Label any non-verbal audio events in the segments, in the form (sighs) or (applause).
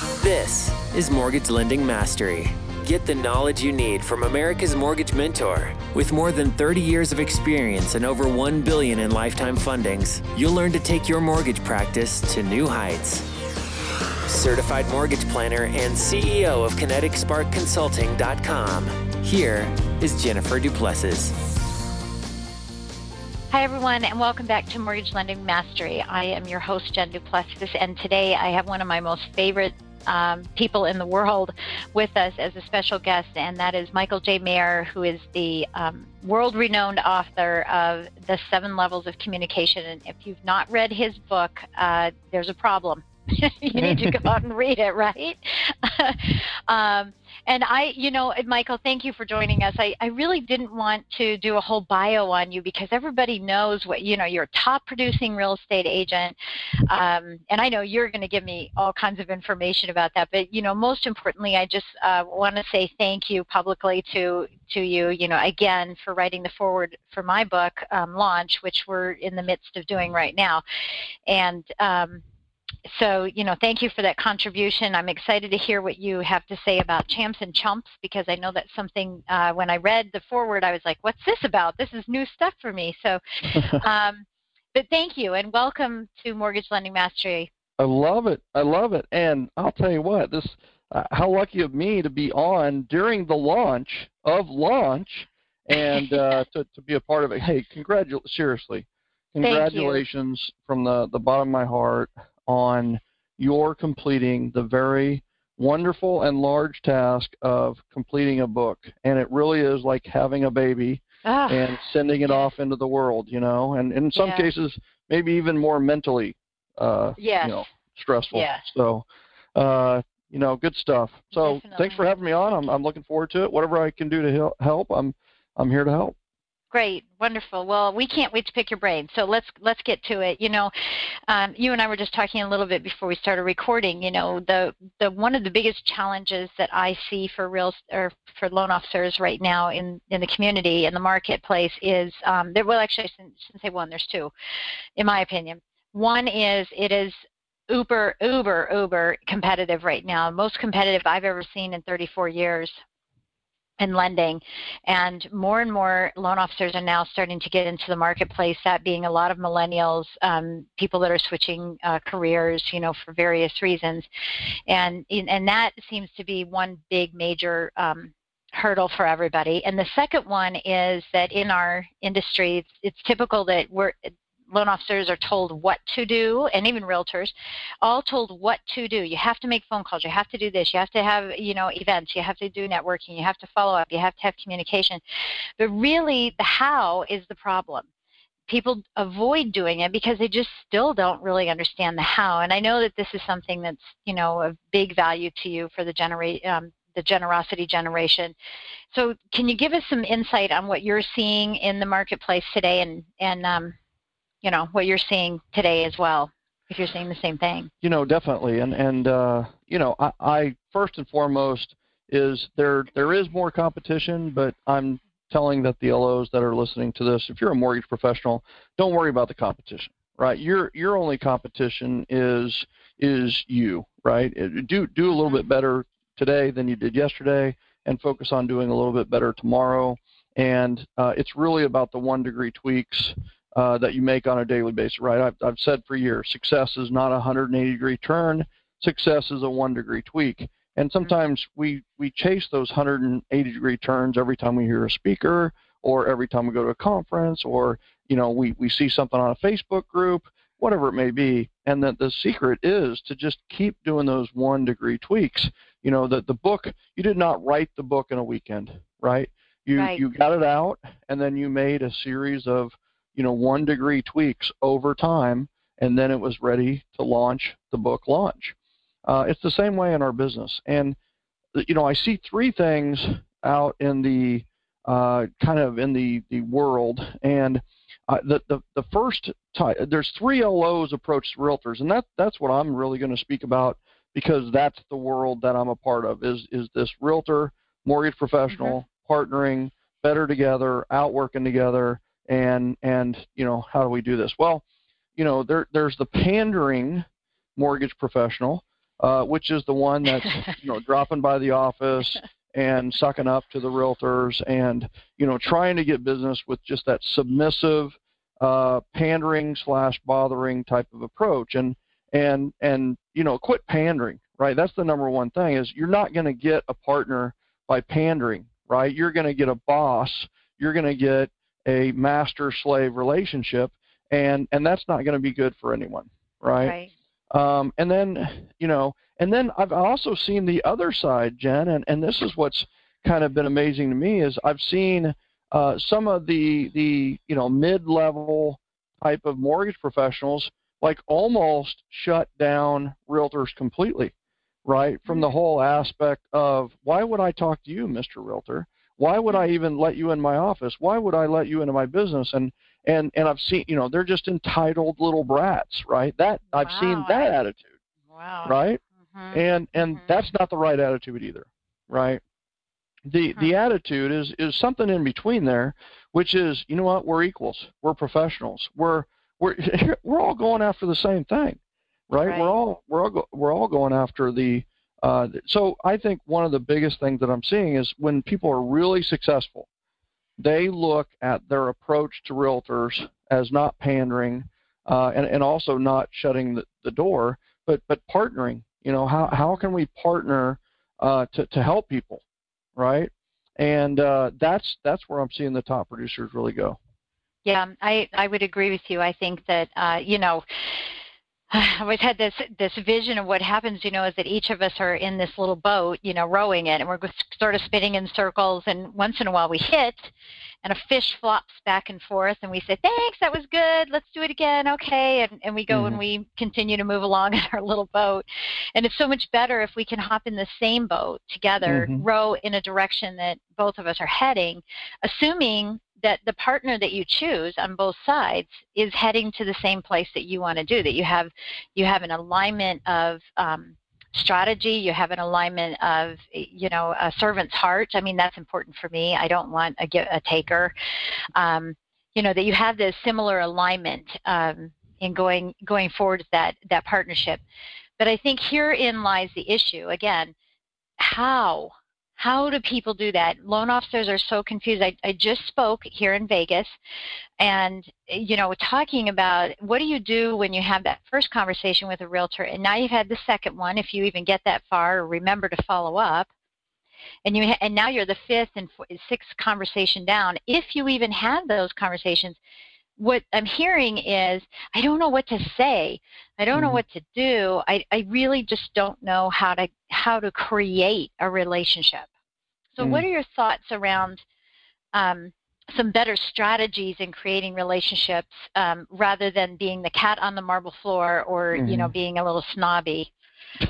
This is Mortgage Lending Mastery. Get the knowledge you need from America's Mortgage Mentor. With more than 30 years of experience and over 1 billion in lifetime fundings, you'll learn to take your mortgage practice to new heights. Certified mortgage planner and CEO of KineticSparkConsulting.com. Here is Jennifer Du Plessis. Hi, everyone, and welcome back to Mortgage Lending Mastery. I am your host, Jen Du Plessis, and today I have one of my most favorite um, people in the world with us as a special guest, and that is Michael J. Maher, who is the um, world renowned author of The Seven Levels of Communication. And if you've not read his book, uh, there's a problem. (laughs) you need to go (laughs) out and read it, right? (laughs) um, and I, you know, Michael, thank you for joining us. I, I really didn't want to do a whole bio on you because everybody knows what, you know, you're a top producing real estate agent. Um, and I know you're going to give me all kinds of information about that. But, you know, most importantly, I just uh, want to say thank you publicly to, to you, you know, again, for writing the foreword for my book um, launch, which we're in the midst of doing right now. And, um, so, you know, thank you for that contribution. I'm excited to hear what you have to say about champs and chumps because I know that's something uh, when I read the foreword, I was like, what's this about? This is new stuff for me. So, (laughs) um, but thank you and welcome to Mortgage Lending Mastery. I love it. I love it. And I'll tell you what, this, uh, how lucky of me to be on during the launch of launch and uh, (laughs) to, to be a part of it. Hey, congratulations, seriously. Congratulations from the, the bottom of my heart on your completing the very wonderful and large task of completing a book. And it really is like having a baby ah, and sending it off into the world, you know, and in some yeah. cases, maybe even more mentally, uh, yes. you know, stressful. Yeah. So, uh, you know, good stuff. So Definitely. thanks for having me on. I'm, I'm looking forward to it. Whatever I can do to help, I'm, I'm here to help. Great, wonderful. Well, we can't wait to pick your brain. So let's let's get to it. You know, um, you and I were just talking a little bit before we started recording. You know, the the one of the biggest challenges that I see for real or for loan officers right now in in the community in the marketplace is um, there. Well, actually, shouldn't say one. There's two, in my opinion. One is it is uber uber uber competitive right now most competitive i've ever seen in 34 years and lending. And more and more loan officers are now starting to get into the marketplace, that being a lot of millennials, um, people that are switching uh, careers, you know, for various reasons. And, and that seems to be one big major um, hurdle for everybody. And the second one is that in our industry, it's, it's typical that we're loan officers are told what to do, and even realtors, all told what to do. You have to make phone calls. You have to do this. You have to have you know events. You have to do networking. You have to follow up. You have to have communication. But really, the how is the problem. People avoid doing it because they just still don't really understand the how. And I know that this is something that's you know of big value to you for the generate um, the generosity generation. So, can you give us some insight on what you're seeing in the marketplace today, and and um, you know what you're seeing today as well if you're seeing the same thing. You know definitely and and uh, you know I, I first and foremost is there there is more competition but i'm telling that the LOs that are listening to this if you're a mortgage professional don't worry about the competition right? Your your only competition is is you right? Do do a little bit better today than you did yesterday and focus on doing a little bit better tomorrow. And uh, it's really about the one degree tweaks uh, that you make on a daily basis, right? I've, I've said for years, success is not a 180 degree turn. Success is a one degree tweak. And mm-hmm. sometimes we, we chase those 180 degree turns every time we hear a speaker or every time we go to a conference or, you know, we, we see something on a Facebook group, whatever it may be. And that the secret is to just keep doing those one degree tweaks. You know, that the book, you did not write the book in a weekend, right? You, right. you got it out and then you made a series of you know, one degree tweaks over time, and then it was ready to launch the book launch. Uh, it's the same way in our business. And, you know, I see three things out in the uh, kind of in the, the world. And uh, the, the, the first type, there's three LOs approach to realtors. And that, that's what I'm really going to speak about because that's the world that I'm a part of is, is this realtor, mortgage professional, mm-hmm. partnering, better together, out working together. And, and, you know, how do we do this? Well, you know, there, there's the pandering mortgage professional, uh, which is the one that's (laughs) you know dropping by the office and sucking up to the realtors and you know trying to get business with just that submissive uh, pandering slash bothering type of approach. And and and you know quit pandering right? That's the number one thing is you're not going to get a partner by pandering right? You're going to get a boss. You're going to get a master slave relationship and and that's not going to be good for anyone right, right. Um, and then, you know, and then I've also seen the other side, Jen, and, and this is what's kind of been amazing to me is I've seen uh, some of the the you know mid-level type of mortgage professionals like almost shut down realtors completely, right? From the mm. whole aspect of why would I talk to you, Mr. Realtor? Why would I even let you in my office? Why would I let you into my business? And and and I've seen you know they're just entitled little brats, right? That I've seen that attitude, wow. right? Mm-hmm. And and mm-hmm. that's not the right attitude either, right? The mm-hmm. the attitude is is something in between there, which is you know what we're equals, we're professionals, we're we're (laughs) we're all going after the same thing, right? right. We're all we're all go, we're all going after the. Uh, so I think one of the biggest things that I'm seeing is when people are really successful, they look at their approach to realtors as not pandering uh, and, and also not shutting the, the door, but, but partnering. You know, how, how can we partner uh, to, to help people, right? And uh, that's, that's where I'm seeing the top producers really go. Yeah, I, I would agree with you. I think that, uh, you know, (sighs) I always had this this vision of what happens, you know, is that each of us are in this little boat, you know, rowing it, and we're sort of spinning in circles. And once in a while, we hit, and a fish flops back and forth, and we say, "Thanks, that was good. Let's do it again." Okay, and and we go mm-hmm. and we continue to move along (laughs) in our little boat. And it's so much better if we can hop in the same boat together, mm-hmm. row in a direction that both of us are heading, assuming that the partner that you choose on both sides is heading to the same place that you want to do that you have you have an alignment of um, strategy you have an alignment of you know a servant's heart. I mean that's important for me. I don't want a, a taker. Um, you know that you have this similar alignment um, in going going forward that that partnership. But i think herein lies the issue. Again how how do people do that? Loan officers are so confused. I, I just spoke here in Vegas and, you know, talking about what do you do when you have that first conversation with a realtor and now you've had the second one, if you even get that far or remember to follow up. And you and now you're the fifth and sixth conversation down. If you even had those conversations, what I'm hearing is I don't know what to say. I don't mm-hmm. know what to do. I, I really just don't know how to how to create a relationship. So, mm. what are your thoughts around um, some better strategies in creating relationships um, rather than being the cat on the marble floor or mm-hmm. you know mm-hmm. being a little snobby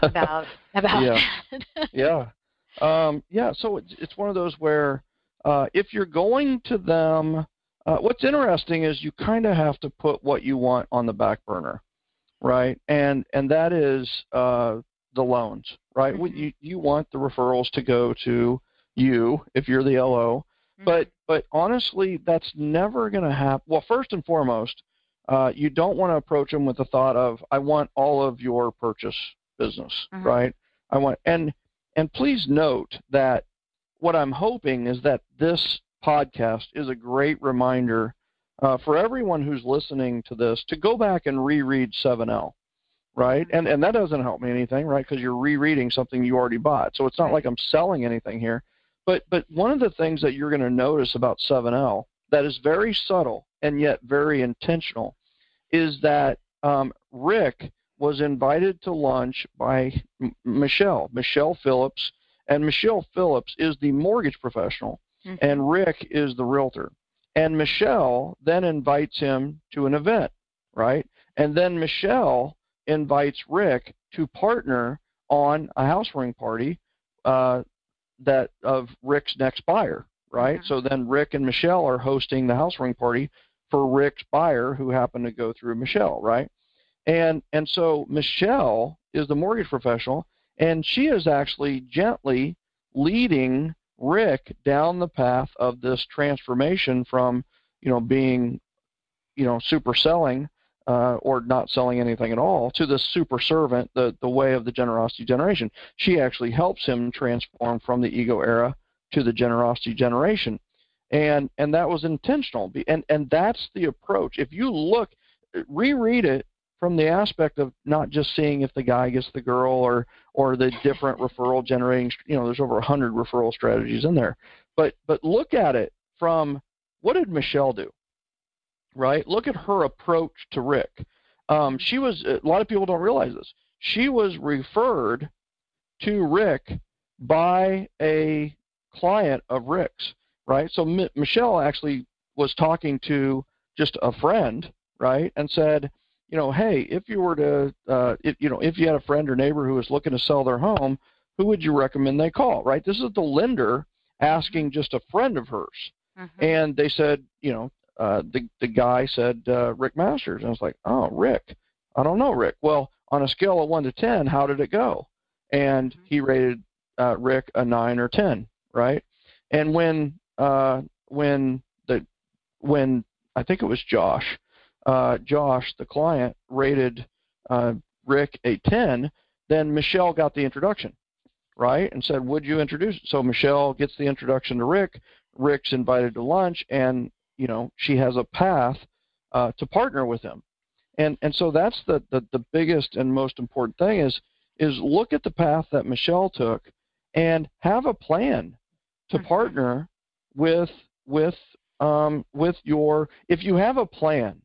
about (laughs) about yeah yeah um, yeah so it's, it's one of those where uh, if you're going to them uh, what's interesting is you kind of have to put what you want on the back burner right and and that is uh, the loans right mm-hmm. you you want the referrals to go to you if you're the LO. Mm-hmm. But but honestly, that's never going to happen. Well, first and foremost, uh, you don't want to approach them with the thought of I want all of your purchase business, mm-hmm. right? I want and and please note that what I'm hoping is that this podcast is a great reminder uh, for everyone who's listening to this to go back and reread 7L, right? Mm-hmm. And and that doesn't help me anything, right? Because you're rereading something you already bought. So it's not like I'm selling anything here. But but one of the things that you're going to notice about 7L that is very subtle and yet very intentional is that um, Rick was invited to lunch by M- Michelle, Michelle Phillips, and Michelle Phillips is the mortgage professional, mm-hmm. and Rick is the realtor. And Michelle then invites him to an event, right? And then Michelle invites Rick to partner on a house ring party uh, that of Rick's next buyer, right? Mhm. So then Rick and Michelle are hosting the house ring party for Rick's buyer who happened to go through Michelle, right? And and so Michelle is the mortgage professional and she is actually gently leading Rick down the path of this transformation from, you know, being, you know, super selling uh, or not selling anything at all to the super servant, the, the way of the generosity generation. She actually helps him transform from the ego era to the generosity generation. And and that was intentional. And and that's the approach. If you look reread it from the aspect of not just seeing if the guy gets the girl or or the different referral generating you know there's over 100 referral strategies in there. But but look at it from what did michelle do? Right? Look at her approach to rick. Um, she was a lot of people don't realize this. She was referred to rick by a client of rick's right? So M- michelle actually was talking to just a friend right and said you know, hey, if you were to, uh, if, you know, if you had a friend or neighbor who was looking to sell their home, who would you recommend they call? Right. This is the lender asking just a friend of hers, Mm-hmm. and they said, you know, uh, the the guy said uh, Rick Masters, and I was like, oh, Rick, I don't know, Rick. Well, on a scale of one to ten, how did it go? And Mhm. he rated uh, Rick a nine or ten, right? And when uh, when the when I think it was Josh uh, Josh, the client, rated uh, Rick a 10, then Michelle got the introduction, right? And said, Would you introduce? So Michelle gets the introduction to Rick. Rick's invited to lunch, and you know she has a path uh, to partner with him. And and so that's the, the the biggest and most important thing is is look at the path that Michelle took and have a plan to Mhm. partner with with um, with your if you have a plan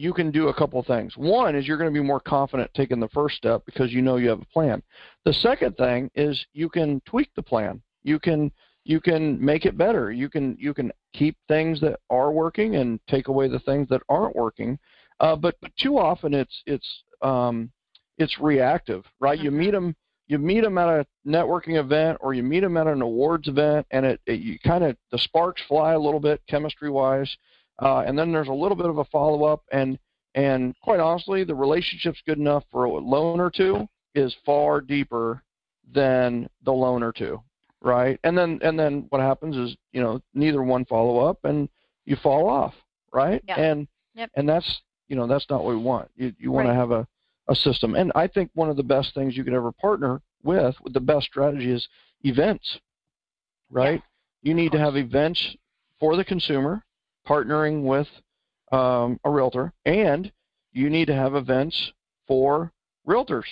you can do a couple things. One is you're going to be more confident taking the first step because you know you have a plan. The second thing is you can tweak the plan. You can you can make it better. You can you can keep things that are working and take away the things that aren't working. Uh, but, but too often it's it's um, it's reactive, right? You Mhm. meet them you meet them at a networking event or you meet them at an awards event, and it, it you kind of the sparks fly a little bit chemistry wise uh, and then there's a little bit of a follow up, and and quite honestly, the relationship's good enough for a loan or two is far deeper than the loan or two, right? And then and then what happens is you know neither one follow up, and you fall off, right? Yeah. And Yep. and that's you know that's not what we want. You you want Right. to have a a system, and I think one of the best things you could ever partner with, with the best strategy is events, right? You need to have events for the consumer partnering with um, a realtor, and you need to have events for realtors,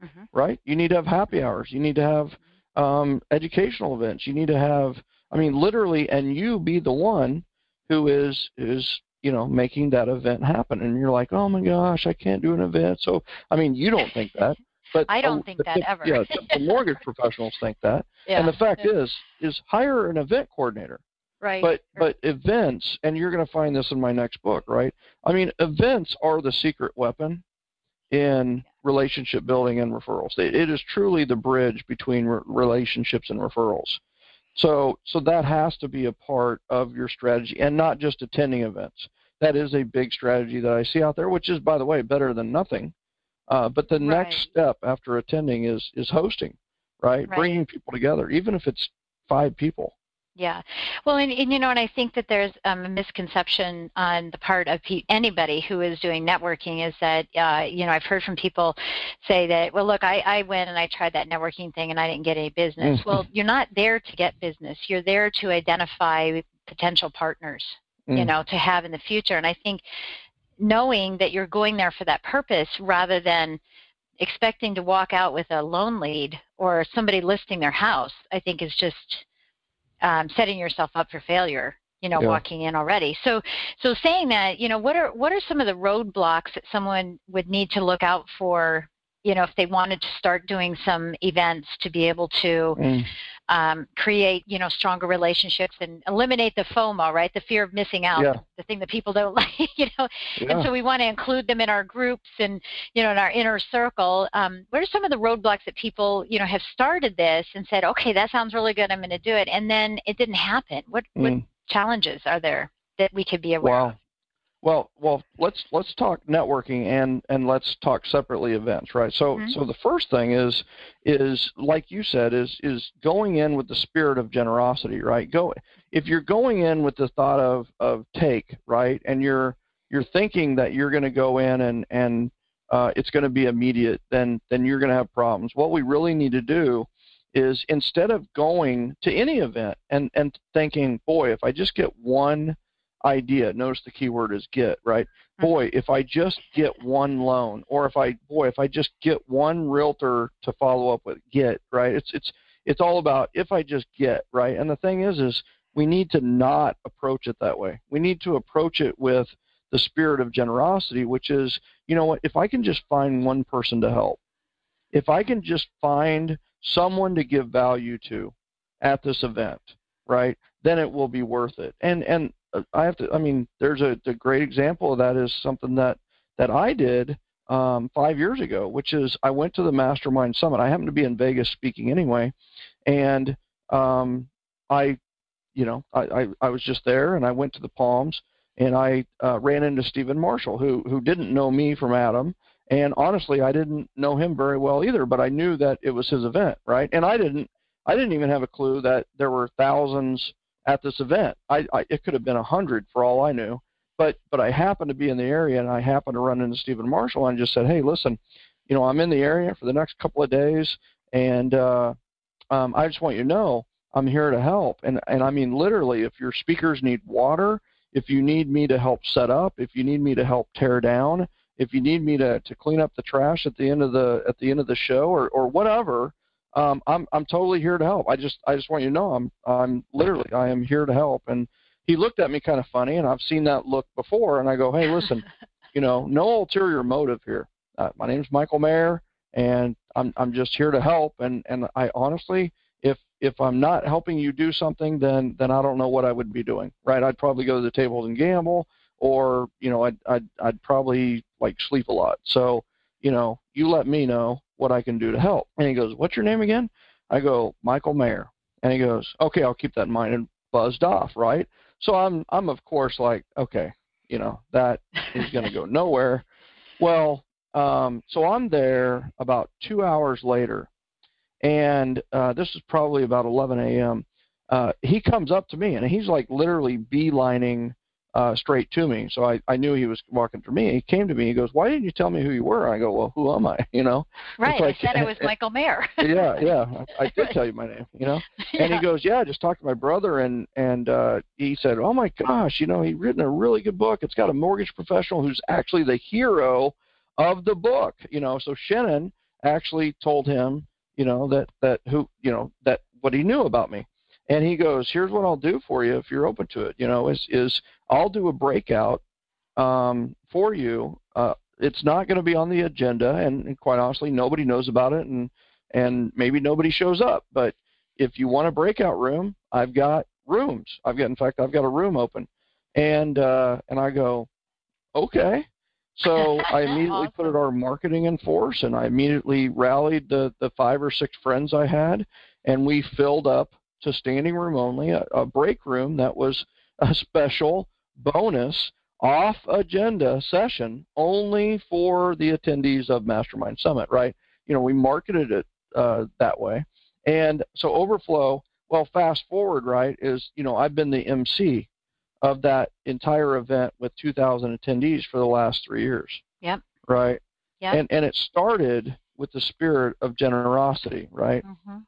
hmm right? You need to have happy hours. You need to have um, educational events. You need to have, I mean, literally, and you be the one who is is you know making that event happen. And you're like, oh my gosh, I can't do an event. So, I mean, you don't think that, but (laughs) I don't uh, think the that ever. Yeah, the mortgage professionals think that. (laughs) Yeah. And the fact yeah. is, is hire an event coordinator right. but but events and you're going to find this in my next book right? I mean events are the secret weapon in relationship building and referrals. It, it is truly the bridge between re- relationships and referrals. So so that has to be a part of your strategy and not just attending events. That is a big strategy that i see out there which is by the way better than nothing. Uh, but the next step after attending is is hosting right? Right. bringing people together even if it's five people Yeah. Well, and, and you know, and I think that there's um, a misconception on the part of pe- anybody who is doing networking is that, uh, you know, I've heard from people say that, well, look, I, I went and I tried that networking thing and I didn't get any business. Well, you're not there to get business. You're there to identify potential partners, you Mm. know, to have in the future. And I think knowing that you're going there for that purpose rather than expecting to walk out with a loan lead or somebody listing their house, I think is just um, setting yourself up for failure. You know, Yeah. walking in already. So, so saying that, you know, what are what are some of the roadblocks that someone would need to look out for you know, if they wanted to start doing some events to be able to mm. um, create, you know, stronger relationships and eliminate the FOMO, right? The fear of missing out, yeah. the thing that people don't (laughs) like, you know. Yeah. And so we want to include them in our groups and, you know, in our inner circle. Um, what are some of the roadblocks that people, you know, have started this and said, okay, that sounds really good, I'm going to do it, and then it didn't happen? What mm. what challenges are there that we could be aware wow. of? Well, well, let's let's talk networking and and let's talk separately events, right? So mm-hmm. so the first thing is is like you said is is going in with the spirit of generosity, right? Go if you're going in with the thought of of take, right, and you're you're thinking that you're going to go in and and uh, it's going to be immediate, then then you're going to have problems. What we really need to do is instead of going to any event and and thinking, boy, if I just get one idea. Notice the key word is get, right? Mm-hmm. Boy, if I just get one loan, or if I, boy, if I just get one realtor to follow up with, get, right? It's it's it's all about if I just get, right? And the thing is, is we need to not approach it that way. We need to approach it with the spirit of generosity, which is, you know what? If I can just find one person to help, if I can just find someone to give value to at this event, right? Then it will be worth it. And and I have to. I mean, there's a, a great example of that is something that that I did um, five years ago, which is I went to the Mastermind Summit. I happened to be in Vegas speaking anyway, and um, I, you know, I, I, I was just there, and I went to the Palms, and I uh, ran into Stephen Marshall, who who didn't know me from Adam, and honestly, I didn't know him very well either, but I knew that it was his event, right? And I didn't I didn't even have a clue that there were thousands at this event. I, I it could have been a hundred for all I knew, but but I happened to be in the area and I happened to run into Stephen Marshall and just said, hey, listen, you know, I'm in the area for the next couple of days, and uh, um, I just want you to know I'm here to help. And and I mean literally, if your speakers need water, if you need me to help set up, if you need me to help tear down, if you need me to to clean up the trash at the end of the at the end of the show or or whatever, um, I'm I'm totally here to help. I just I just want you to know I'm I'm literally I am here to help. And he looked at me kind of funny, and I've seen that look before. And I go, hey, listen, (laughs) you know, no ulterior motive here. Uh, my name's Michael Maher, and I'm I'm just here to help. And and I honestly, if if I'm not helping you do something, then then I don't know what I would be doing. Right? I'd probably go to the tables and gamble, or you know, I'd I'd I'd probably like sleep a lot. So you know, you let me know what I can do to help. And he goes, What's your name again? I go, Michael Maher. And he goes, Okay, I'll keep that in mind and buzzed off, right? So I'm I'm of course like, okay, you know, that is gonna go nowhere. Well, um, so I'm there about two hours later and uh, this is probably about 11 a.m. Uh, he comes up to me and he's like literally beelining uh, straight to me. So I, I knew he was walking for me. He came to me. He goes, "Why didn't you tell me who you were?" I go, "Well, who am I?" (laughs) You know. Right. Like, I said it was (laughs) Michael Maher. (laughs) yeah, yeah. I, I did tell you my name. You know. Yeah. And he goes, "Yeah, I just talked to my brother, and and uh, he said, "Oh my gosh, you know, he written a really good book. It's got a mortgage professional who's actually the hero of the book. You know, so Shannon actually told him, you know, that that who, you know, that what he knew about me." and he goes, "Here's what I'll do for you if you're open to it. You know, is is I'll do a breakout um, for you. Uh, it's not going to be on the agenda, and, and, quite honestly, nobody knows about it, and and maybe nobody shows up. But if you want a breakout room, I've got rooms. I've got, in fact, I've got a room open, and uh, and I go, okay. So (laughs) I immediately awesome. put it our marketing in force, and I immediately rallied the the five or six friends I had, and we filled up to standing room only, a, a break room that was a special bonus off agenda session only for the attendees of Mastermind Summit, right? You know, we marketed it uh, that way. And so Overflow, well, fast forward, right, is, you know, I've been the MC of that entire event with 2,000 attendees for the last three years. Yep. Right? Yep. And, and it started with the spirit of generosity, right? Mm-hmm.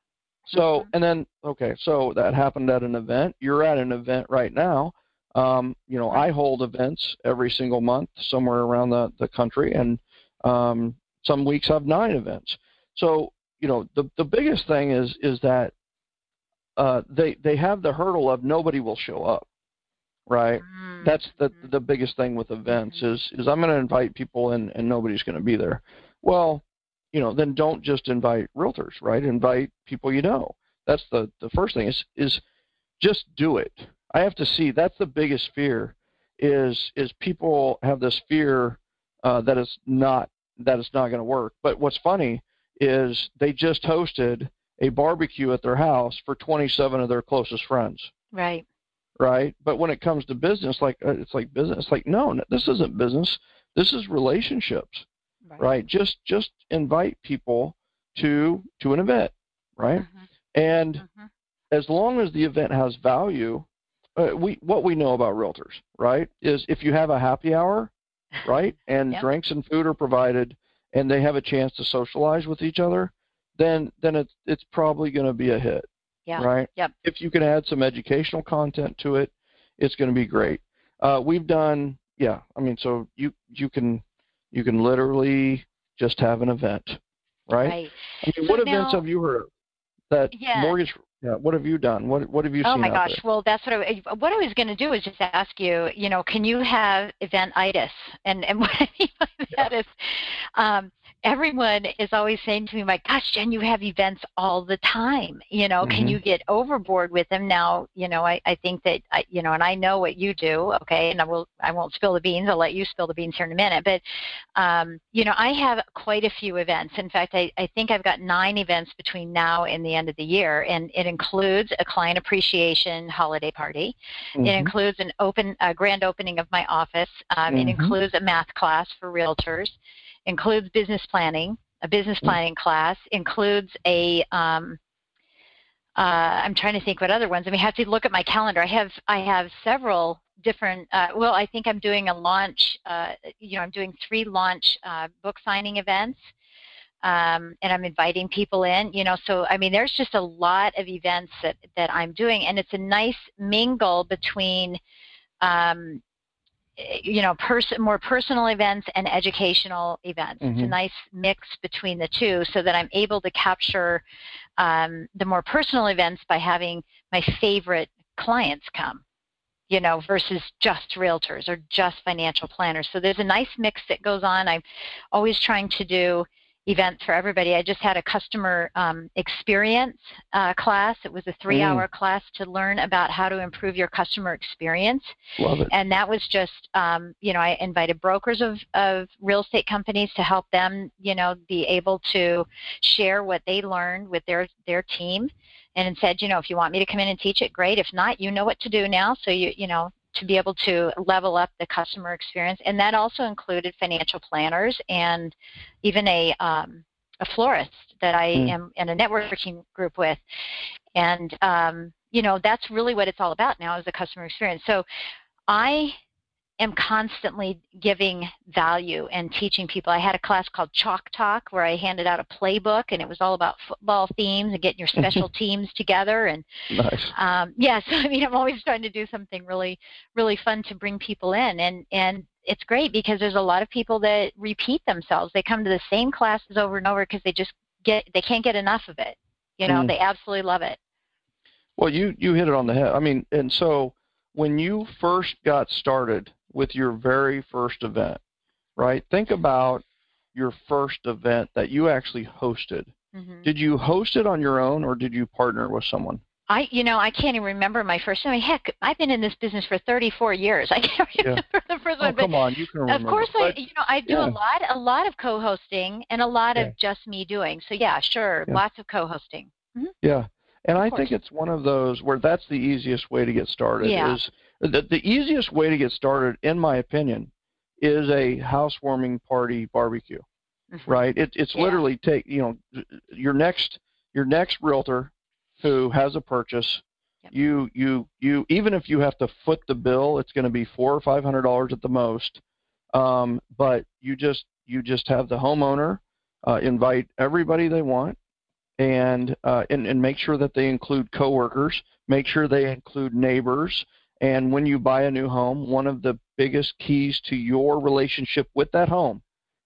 So, Mhm. and then, okay, so that happened at an event. You're at an event right now. Um, you know, I hold events every single month somewhere around the, the country, and um, some weeks I have nine events. So, you know, the, the biggest thing is is that uh, they they have the hurdle of nobody will show up, right? Mm-hmm. That's the the biggest thing with events is is I'm going to invite people and and nobody's going to be there. Well, you know, then don't just invite realtors, right? Invite people you know. That's the the first thing is is just do it. I have to see. That's the biggest fear is is people have this fear uh, that it's not that it's not going to work. But what's funny is they just hosted a barbecue at their house for 27 of their closest friends. Right. Right. But when it comes to business, like uh, it's like business. Like no, this isn't business. This is relationships. Right. right? Just just invite people to to an event, right? Mm-hmm. And mm-hmm. as long as the event has value, uh, we what we know about realtors, right, is if you have a happy hour, (laughs) right, and yep. drinks and food are provided, and they have a chance to socialize with each other, then then it's it's probably going to be a hit. Yeah. Right. Yep. If you can add some educational content to it, it's going to be great. Uh, we've done, yeah. I mean, so you you can you can literally just have an event, right? Right. I mean, so what now, events have you heard of that yeah. mortgage yeah, what have you done? What what have you oh seen? Oh my gosh! There? Well, that's what I what I was going to do is just ask you. You know, can you have eventitis? And and (laughs) what I mean by that yeah. is, um, everyone is always saying to me, "My gosh, Jen, you have events all the time. You know, mm-hmm. can you get overboard with them?" Now, you know, I, I think that I, you know, and I know what you do. Okay, and I will I won't spill the beans. I'll let you spill the beans here in a minute. But, um, you know, I have quite a few events. In fact, I, I think I've got nine events between now and the end of the year, and it includes a client appreciation holiday party. Mm-hmm. It includes an open, a grand opening of my office. Um, mm-hmm. It includes a math class for realtors includes business planning, a business mm. planning class, includes a um, uh, I'm trying to think what other ones. I mean, I have to look at my calendar. I have I have several different. Uh, well, I think I'm doing a launch. Uh, you know, I'm doing three launch uh, book signing events, um, and I'm inviting people in. You know, so I mean, there's just a lot of events that that I'm doing, and it's a nice mingle between um, you know, pers- more personal events and educational events. Mm-hmm. It's a mm-hmm. nice mix between the two so that I'm able to capture um, the more personal events by having my favorite clients come, you know, versus just realtors or just financial planners. So there's a nice mix that goes on. I'm always trying to do event for everybody. I just had a customer um, experience uh, class. It was a three-hour mm. class to learn about how to improve your customer experience. Love it. And that was just, um, you know, I invited brokers of, of real estate companies to help them, you know, be able to share what they learned with their their team. And said, you know, if you want me to come in and teach it, great. If not, you know what to do now. So you, you know, to be able to level up the customer experience. And that also included financial planners and even a, um, a florist that I mm. am in a networking group with. And, um, you know, that's really what it's all about now is the customer experience. So I am constantly giving value and teaching people. I had a class called Chalk Talk where I handed out a playbook and it was all about football themes and getting your special (laughs) teams together. And nice. um, yes, (laughs) I mean I'm always trying to do something really, really fun to bring people in. And and it's great because there's a lot of people that repeat themselves. They come to the same classes over and over because they just get they can't get enough of it. You know, mm. they absolutely love it. Well, you you hit it on the head. I mean, and so when you first got started with your very first event, right? Think about your first event that you actually hosted. Mm-hmm. Did you host it on your own or did you partner with someone? I, you know, I can't even remember my first. I mean, heck, I've been in this business for 34 years. I can't remember yeah. the first oh, one. come on, you can remember. Of course, but, I, you know, I do yeah. a lot, a lot of co-hosting and a lot yeah. of just me doing. So yeah, sure, lots of co-hosting. Mm-hmm. Yeah, and I think it's one of those where that's the easiest way to get started. Yeah. Is the, the easiest way to get started, in my opinion, is a housewarming party barbecue. Mm-hmm. Right? It, it's yeah. literally take you know your next your next realtor who has a purchase. Yep. You you you even if you have to foot the bill, it's going to be four or five hundred dollars at the most. Um, but you just you just have the homeowner uh, invite everybody they want, and, uh, and and make sure that they include coworkers, make sure they include neighbors, and when you buy a new home, one of the biggest keys to your relationship with that home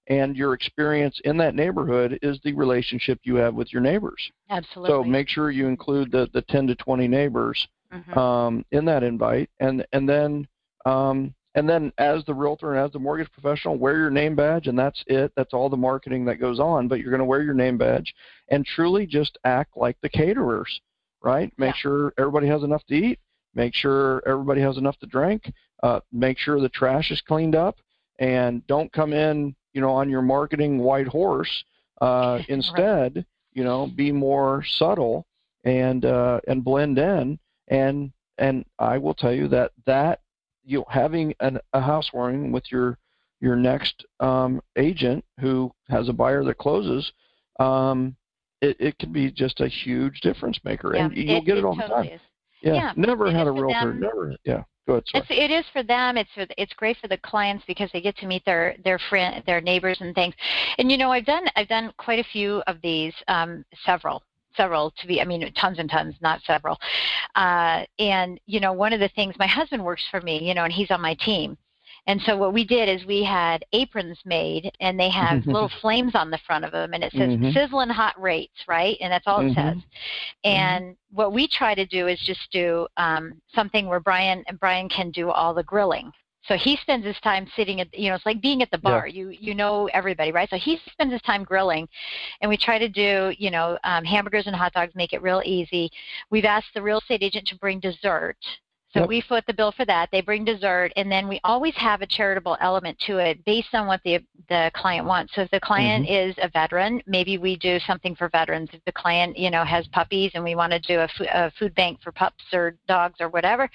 and your experience in that neighborhood is the relationship you have with your neighbors. Absolutely. So make sure you include the, the 10 to 20 neighbors mm-hmm. um, in that invite, and and then um, and then as the realtor and as the mortgage professional, wear your name badge, and that's it. That's all the marketing that goes on. But you're going to wear your name badge and truly just act like the caterers, right? Make yeah. sure everybody has enough to eat. Make sure everybody has enough to drink. Uh, make sure the trash is cleaned up, and don't come in, you know, on your marketing white horse. Uh, (laughs) instead, right. you know, be more subtle and uh, and blend in. And and I will tell you that that you know, having an, a housewarming with your your next um, agent who has a buyer that closes, um, it, it can be just a huge difference maker, yeah, and you'll it, get it, it all totally the time. Yeah, yeah, never had a realtor. Them. Never. Yeah. Go ahead, it's, it is for them. It's for, it's great for the clients because they get to meet their their friend, their neighbors and things. And you know, I've done I've done quite a few of these, um, several several to be i mean tons and tons not several uh, and you know one of the things my husband works for me you know and he's on my team and so what we did is we had aprons made and they have (laughs) little flames on the front of them and it says mm-hmm. sizzling hot rates right and that's all it mm-hmm. says and mm-hmm. what we try to do is just do um, something where brian and brian can do all the grilling so he spends his time sitting at, you know, it's like being at the bar. Yeah. You you know everybody, right? So he spends his time grilling, and we try to do, you know, um, hamburgers and hot dogs, make it real easy. We've asked the real estate agent to bring dessert. So yep. we foot the bill for that. They bring dessert, and then we always have a charitable element to it based on what the the client wants. So if the client mm-hmm. is a veteran, maybe we do something for veterans. If the client, you know, has puppies and we want to do a, f- a food bank for pups or dogs or whatever,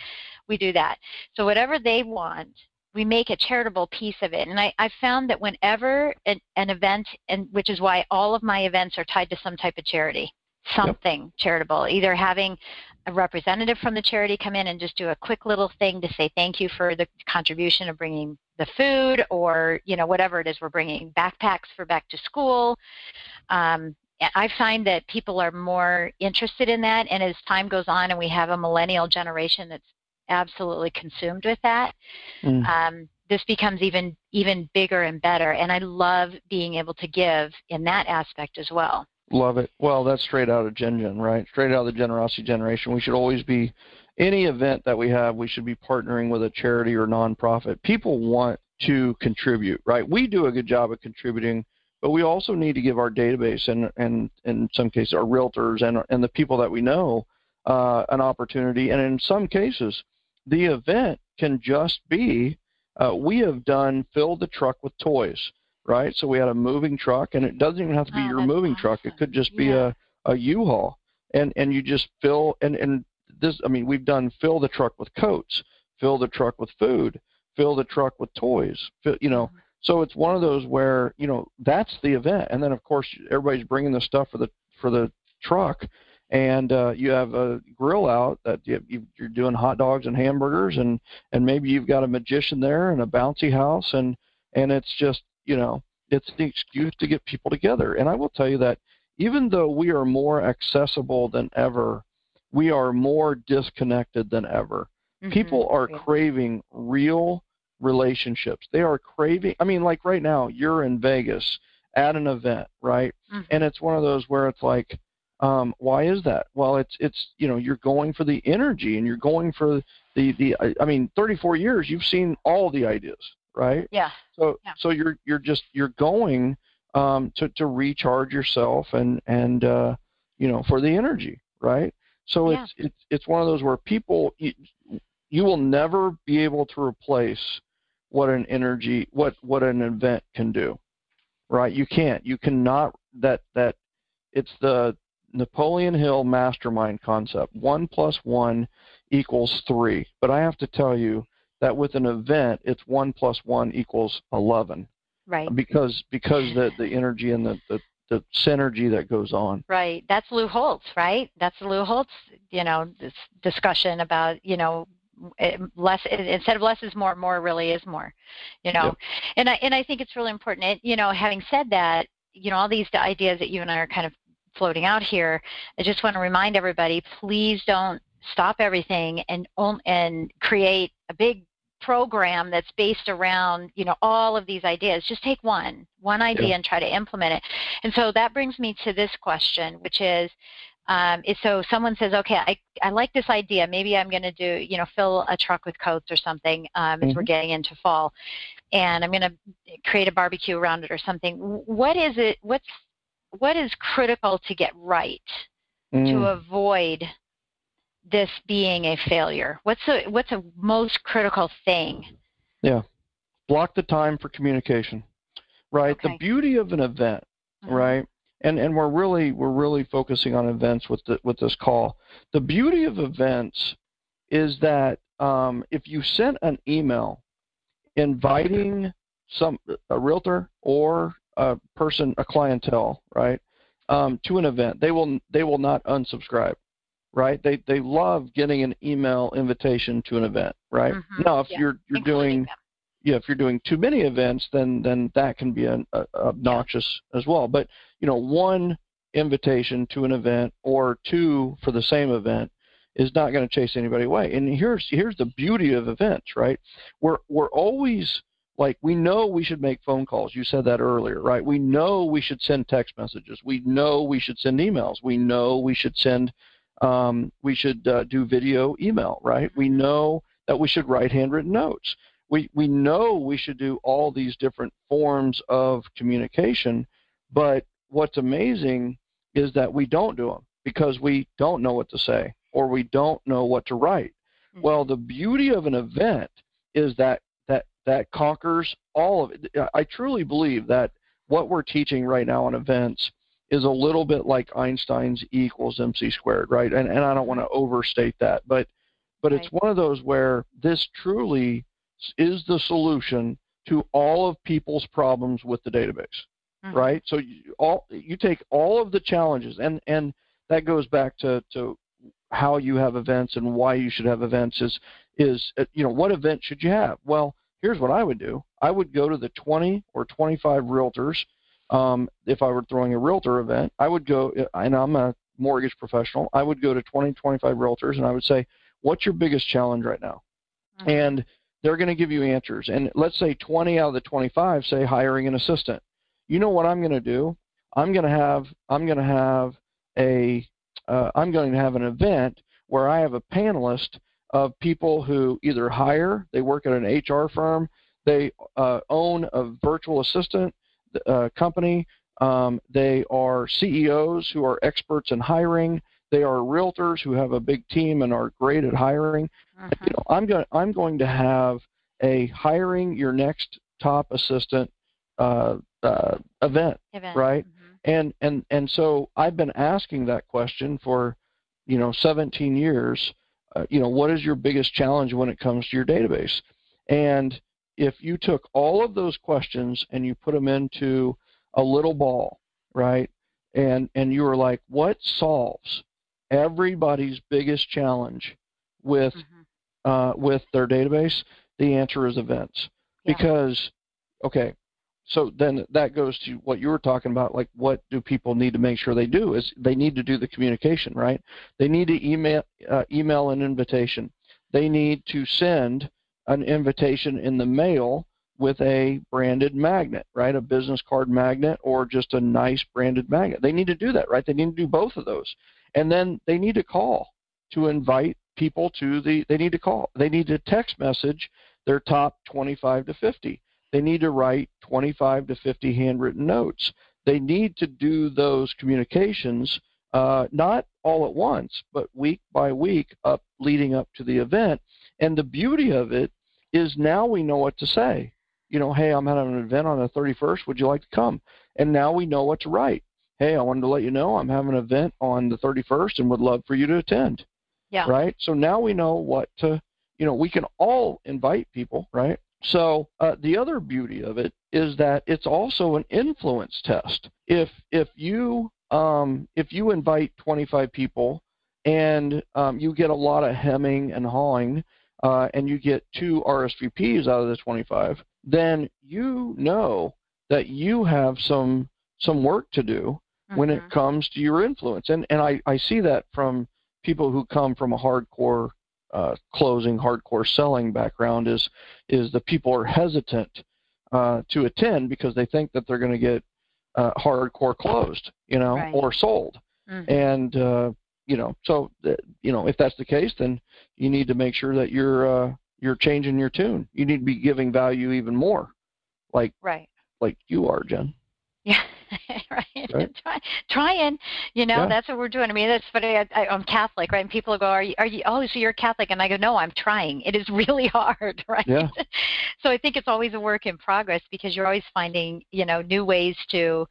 we do that. So whatever they want, we make a charitable piece of it. And I, I found that whenever an, an event, and which is why all of my events are tied to some type of charity, something yep. charitable, either having a representative from the charity come in and just do a quick little thing to say thank you for the contribution of bringing the food or you know whatever it is we're bringing backpacks for back to school um, I find that people are more interested in that, and as time goes on, and we have a millennial generation that's absolutely consumed with that, mm. um, this becomes even even bigger and better. And I love being able to give in that aspect as well. Love it. Well, that's straight out of Gen Gen, right? Straight out of the generosity generation. We should always be any event that we have. We should be partnering with a charity or nonprofit. People want to contribute, right? We do a good job of contributing, but we also need to give our database and and in some cases our realtors and and the people that we know uh, an opportunity. And in some cases, the event can just be uh, we have done fill the truck with toys, right? So we had a moving truck, and it doesn't even have to be oh, your moving awesome. truck. It could just be yeah. a a U-Haul, and and you just fill and and this. I mean, we've done fill the truck with coats, fill the truck with food, fill the truck with toys. Fill, you know, mm-hmm. so it's one of those where you know that's the event, and then of course everybody's bringing the stuff for the for the truck and uh, you have a grill out that you, you're doing hot dogs and hamburgers, and and maybe you've got a magician there and a bouncy house, and and it's just you know it's the excuse to get people together. And I will tell you that even though we are more accessible than ever, we are more disconnected than ever. Mm-hmm. People are yeah. craving real relationships. They are craving. I mean, like right now, you're in Vegas at an event, right? Mm-hmm. And it's one of those where it's like um, why is that? Well, it's it's you know you're going for the energy and you're going for the the I mean 34 years you've seen all the ideas, right? Yeah. So yeah. so you're you're just you're going um, to to recharge yourself and and uh, you know for the energy, right? So yeah. it's it's it's one of those where people you, you will never be able to replace what an energy what what an event can do, right? You can't. You cannot that that it's the Napoleon Hill mastermind concept. One plus one equals three. But I have to tell you that with an event, it's one plus one equals eleven. Right. Because because the the energy and the, the the synergy that goes on. Right. That's Lou Holtz, right? That's Lou Holtz, you know, this discussion about, you know, eh, less eh, instead of less is more, more really is more, you know. Yep. And I and I think it's really important. you know, having said that, you know, all these ideas that you and I are kind of floating out here, I just want to remind everybody, please don't stop everything and and create a big program that's based around you know all of these ideas just take one one idea yeah. and try to implement it and so that brings me to this question which is Um, so someone says, okay, I, I like this idea. Maybe I'm going to do, you know, fill a truck with coats or something um, mm-hmm. as we're mm-hmm. getting into fall, and I'm going to create a barbecue around it or something. What is it? What's what is critical to get right mm. to avoid this being a failure? What's a what's a most critical thing? Yeah, block the time for communication. Right. Okay. The beauty of an event, mm-hmm. right? And and we're really we're really focusing on events with the with this call. The beauty of events is that um, if you sent an email inviting some a realtor or a person a clientele right um, to an event they will they will not unsubscribe right? They they love getting an email invitation to an event, right? Mm-hmm. Now, if yeah. you're you're doing them. yeah, if you're doing too many events, then then that can be an, a, obnoxious yeah. as well. But you know, one invitation to an event or two for the same event is not going to chase anybody away. And here's here's the beauty of events, right? We're we're always like we know we should make phone calls. You said that earlier, right? We know we should send text messages. We know we should send emails. We know we should send um, we should uh, do video email, right? We know that we should write handwritten notes. We, we know we should do all these different forms of communication, but what's amazing is that we don't do them because we don't know what to say or we don't know what to write. Mm-hmm. Well, the beauty of an event is that that that conquers all of it. I truly believe that what we're teaching right now on events is a little bit like Einstein's E equals mc squared, right? And and I don't want to overstate that, but but right. it's one of those where this truly is the solution to all of people's problems with the database, mm-hmm. right? So you, all you take all of the challenges, and and that goes back to to how you have events and why you should have events is is uh, you know what event should you have? Well, here's what I would do. I would go to the 20 or 25 realtors um, if I were throwing a realtor event, I would go, and I'm a mortgage professional, I would go to 20, 25 realtors and I would say, what's your biggest challenge right now? Mm-hmm. And they're going to give you answers. And let's say 20 out of the 25 say hiring an assistant. You know what I'm going to do? I'm going to have I'm going to have a uh, I'm going to have an event where I have a panelist of people who either hire, they work at an HR firm, they uh, own a virtual assistant, uh, company. Um, they are CEOs who are experts in hiring. They are realtors who have a big team and are great at hiring. Uh-huh. You know, I'm going I'm going to have a hiring your next top assistant uh, uh, event, event, right? Mm-hmm. And and and so I've been asking that question for you know 17 years. Uh, you know, what is your biggest challenge when it comes to your database? And if you took all of those questions and you put them into a little ball, right? And and you were like, what solves everybody's biggest challenge with mm-hmm. uh, with their database? The answer is events. Yeah. Because okay, so then that goes to what you were talking about like what do people need to make sure they do is they need to do the communication right they need to email uh, email an invitation they need to send an invitation in the mail with a branded magnet, right? A business card magnet or just a nice branded magnet. They need to do that, right? They need to do both of those. And then they need to call to invite people to the they need to call. They need to text message their top 25 to 50. They need to write 25 to 50 handwritten notes. They need to do those communications uh, not all at once, but week by week up leading up to the event. And the beauty of it is now we know what to say. You know, hey, I'm having an event on the 31st. Would you like to come? And now we know what to write. Hey, I wanted to let you know I'm having an event on the 31st and would love for you to attend. Yeah. Right? So now we know what to, you know, we can all invite people, right? So uh, the other beauty of it is that it's also an influence test. If if you um, if you invite 25 people and um, you get a lot of hemming and hawing, uh, and you get two RSVPs out of the 25, then you know that you have some some work to do mm-hmm. when it mm-hmm. comes to your influence. And and I, I see that from people who come from a hardcore uh, closing, hardcore selling background is is the people are hesitant uh, to attend because they think that they're going to get uh, hardcore closed, you know, right. or sold. Mm-hmm. And uh, you know, so you know, if that's the case, then you need to make sure that you're uh, you're changing your tune. You need to be giving value even more, like right, like you are, Jen. Yeah, (laughs) right. right. (laughs) Try, trying, you know, yeah. that's what we're doing. I mean, that's funny. I, I, I'm Catholic, right? And people go, "Are you? Are you? Oh, so you're Catholic?" And I go, "No, I'm trying. It is (laughs) really hard, right?" Yeah. so I think it's always a work in progress because you're always finding, you know, new ways to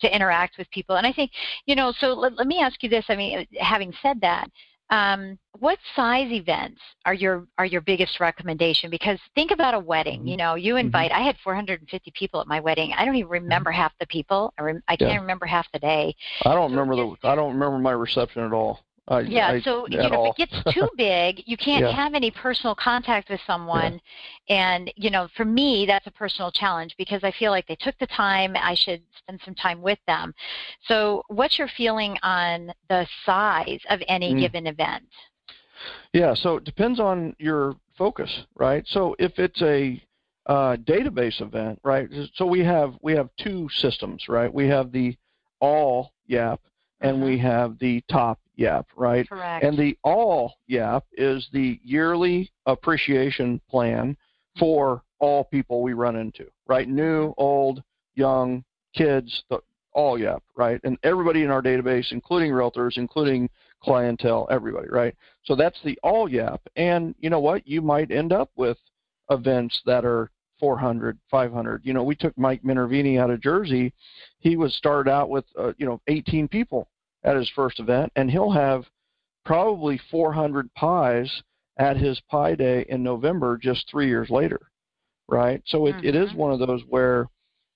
to interact with people. And I think, you know, so let, let me ask you this. I mean, having said that, um, what size events are your are your biggest recommendation? Because think about a wedding. You mm-hmm. know, you mm-hmm. invite. Mm-hmm. I had 450 people at my wedding. I don't even remember half the people. I, rem, I can't remember half the day. I don't remember the. I don't remember my reception at all. I, yeah, I, so you know, if it gets too (laughs) big, you can't yeah. have any personal contact with someone. Yeah. And you know, for me, that's a personal challenge because I feel like they took the time. I should spend some time with them. So, what's your feeling on the size of any mm. given event? Yeah, so it depends on your focus, right? So if it's a uh, database event, right? So we have we have two systems, right? We have the all YAP and mm-hmm. we have the top YAP, right? Correct. And the all YAP is the yearly appreciation plan for all people we run into, right? New, mm-hmm. old, young, kids, the all YAP, right? And everybody in our database, including realtors, including clientele, everybody, right? So that's the all YAP. And you know what? You might end up with events that are 400, 500. You know, we took Mike Minervini out of Jersey. He was started out with, uh, you know, 18 people at his first event, and he'll have probably 400 pies at his pie day in November just three years later, right? So it, mm-hmm. it is mm-hmm. one of those where,